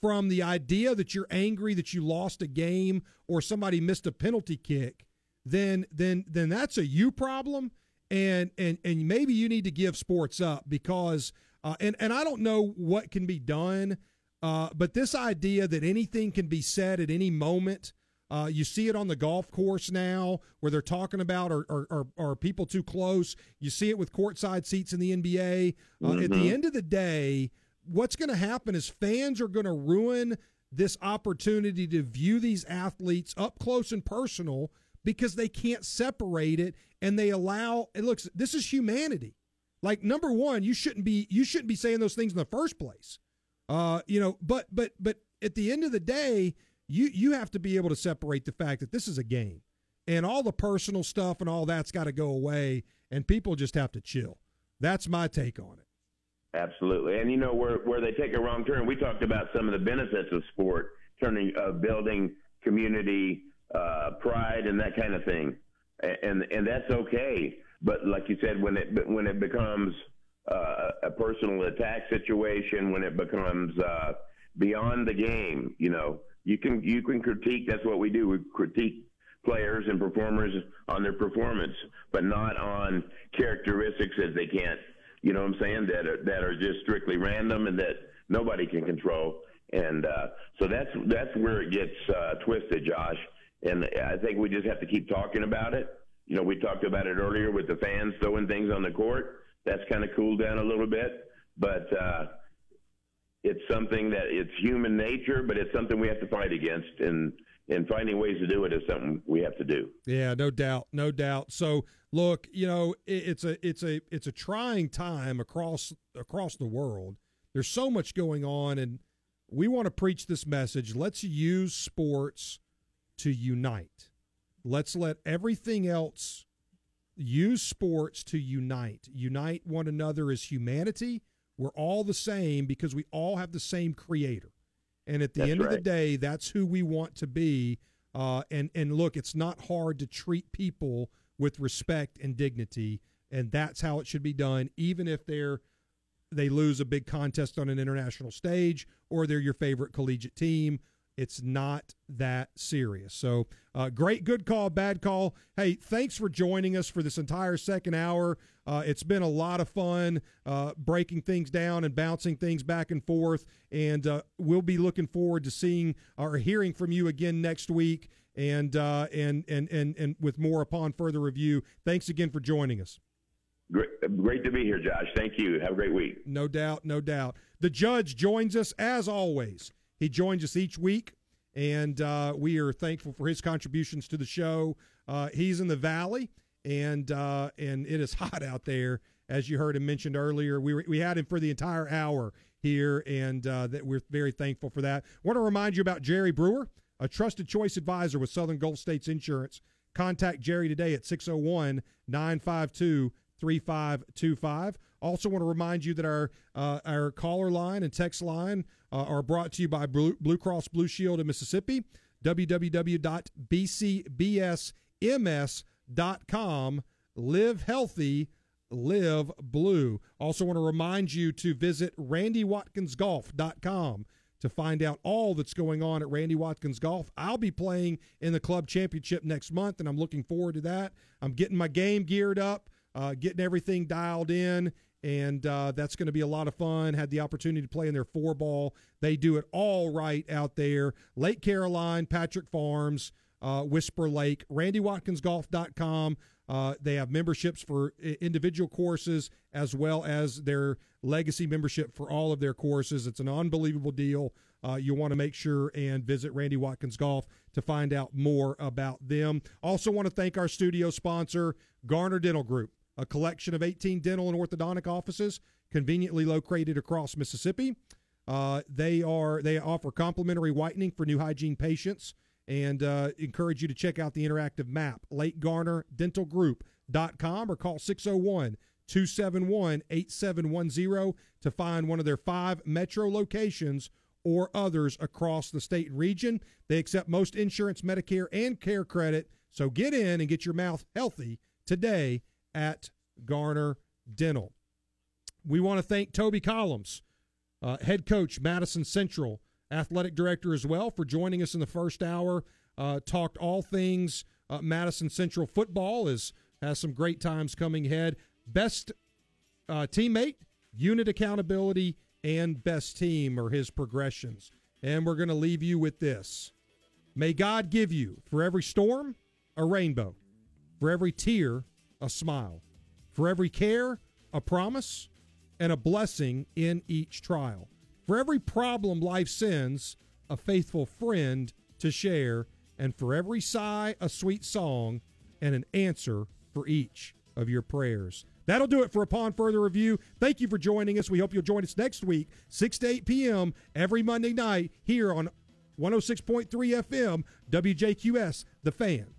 from the idea that you're angry that you lost a game or somebody missed a penalty kick, then then then that's a you problem, and and and maybe you need to give sports up because uh, and and I don't know what can be done, uh, but this idea that anything can be said at any moment uh, you see it on the golf course now where they're talking about are, are, are, are people too close. You see it with courtside seats in the NBA. Uh, mm-hmm. At the mm-hmm. end of the day, what's going to happen is fans are going to ruin this opportunity to view these athletes up close and personal because they can't separate it and they allow it looks this is humanity like number one you shouldn't be you shouldn't be saying those things in the first place. Uh you know but but but at the end of the day you you have to be able to separate the fact that this is a game and all the personal stuff and all that's got to go away and people just have to chill. That's my take on it. Absolutely. And you know where where they take a wrong turn we talked about some of the benefits of sport turning uh, building community uh, pride and that kind of thing. And and that's okay but like you said when it when it becomes uh, a personal attack situation when it becomes uh, beyond the game you know you can you can critique. That's what we do. We critique players and performers on their performance, but not on characteristics that they can't. You know what I'm saying? That are, that are just strictly random and that nobody can control. And uh, so that's that's where it gets uh, twisted, Josh. And I think we just have to keep talking about it. You know, we talked about it earlier with the fans throwing things on the court. That's kind of cooled down a little bit, but. Uh, it's something that it's human nature, but it's something we have to fight against, and and finding ways to do it is something we have to do. Yeah, no doubt, no doubt. So look, you know, it, it's a it's a it's a trying time across across the world. There's so much going on, and we want to preach this message. Let's use sports to unite. Let's let everything else use sports to unite. Unite one another as humanity we're all the same because we all have the same creator. And at the that's end right. of the day, that's who we want to be. Uh, and and look, it's not hard to treat people with respect and dignity, and that's how it should be done. Even if they're they lose a big contest on an international stage, or they're your favorite collegiate team, it's not that serious. So, uh, great, good call, bad call. Hey, thanks for joining us for this entire second hour. Uh, it's been a lot of fun uh, breaking things down and bouncing things back and forth. And uh, we'll be looking forward to seeing or hearing from you again next week. And uh, and and and and with more upon further review. Thanks again for joining us. Great, great to be here, Josh. Thank you. Have a great week. No doubt, no doubt. The judge joins us as always he joins us each week, and uh, we are thankful for his contributions to the show. Uh, he's in the valley, and uh, and it is [LAUGHS] hot out there, as you heard him mentioned earlier. We we had him for the entire hour here, and uh, that we're very thankful for that. Want to remind you about Jerry Brewer, a trusted choice advisor with Southern Gulf States Insurance. Contact Jerry today at 601 952 3525. Also, want to remind you that our uh, our caller line and text line uh, are brought to you by Blue, Blue Cross Blue Shield of Mississippi. www.bcbsms.com. Live healthy, live blue. Also, want to remind you to visit randywatkinsgolf.com to find out all that's going on at Randy Watkins Golf. I'll be playing in the club championship next month, and I'm looking forward to that. I'm getting my game geared up, uh, getting everything dialed in, and uh, that's going to be a lot of fun. Had the opportunity to play in their four ball. They do it all right out there. Lake Caroline, Patrick Farms, uh, Whisper Lake, RandyWatkinsGolf.com. Uh, they have memberships for individual courses as well as their legacy membership for all of their courses. It's an unbelievable deal. Uh, you want to make sure and visit Randy Watkins Golf to find out more about them. Also, want to thank our studio sponsor, Garner Dental Group a collection of 18 dental and orthodontic offices conveniently located across Mississippi. Uh, they are they offer complimentary whitening for new hygiene patients and uh, encourage you to check out the interactive map, lakegarnerdentalgroup.com, or call 601 271 8710 to find one of their five metro locations or others across the state and region. They accept most insurance, Medicare, and care credit. So get in and get your mouth healthy today at Garner Dental. We want to thank Toby Collins, uh, head coach, Madison Central, athletic director as well, for joining us in the first hour. Uh, talked all things uh, Madison Central football is has some great times coming ahead. Best uh, teammate, unit accountability, and best team are his progressions. And we're going to leave you with this. May God give you, for every storm, a rainbow, for every tear, a smile, for every care, a promise, and a blessing in each trial. For every problem life sends, a faithful friend to share, and for every sigh, a sweet song, and an answer for each of your prayers. That'll do it for Upon Further Review. Thank you for joining us. We hope you'll join us next week, 6 to 8 p.m. every Monday night here on 106.3 FM, WJQS, The Fan.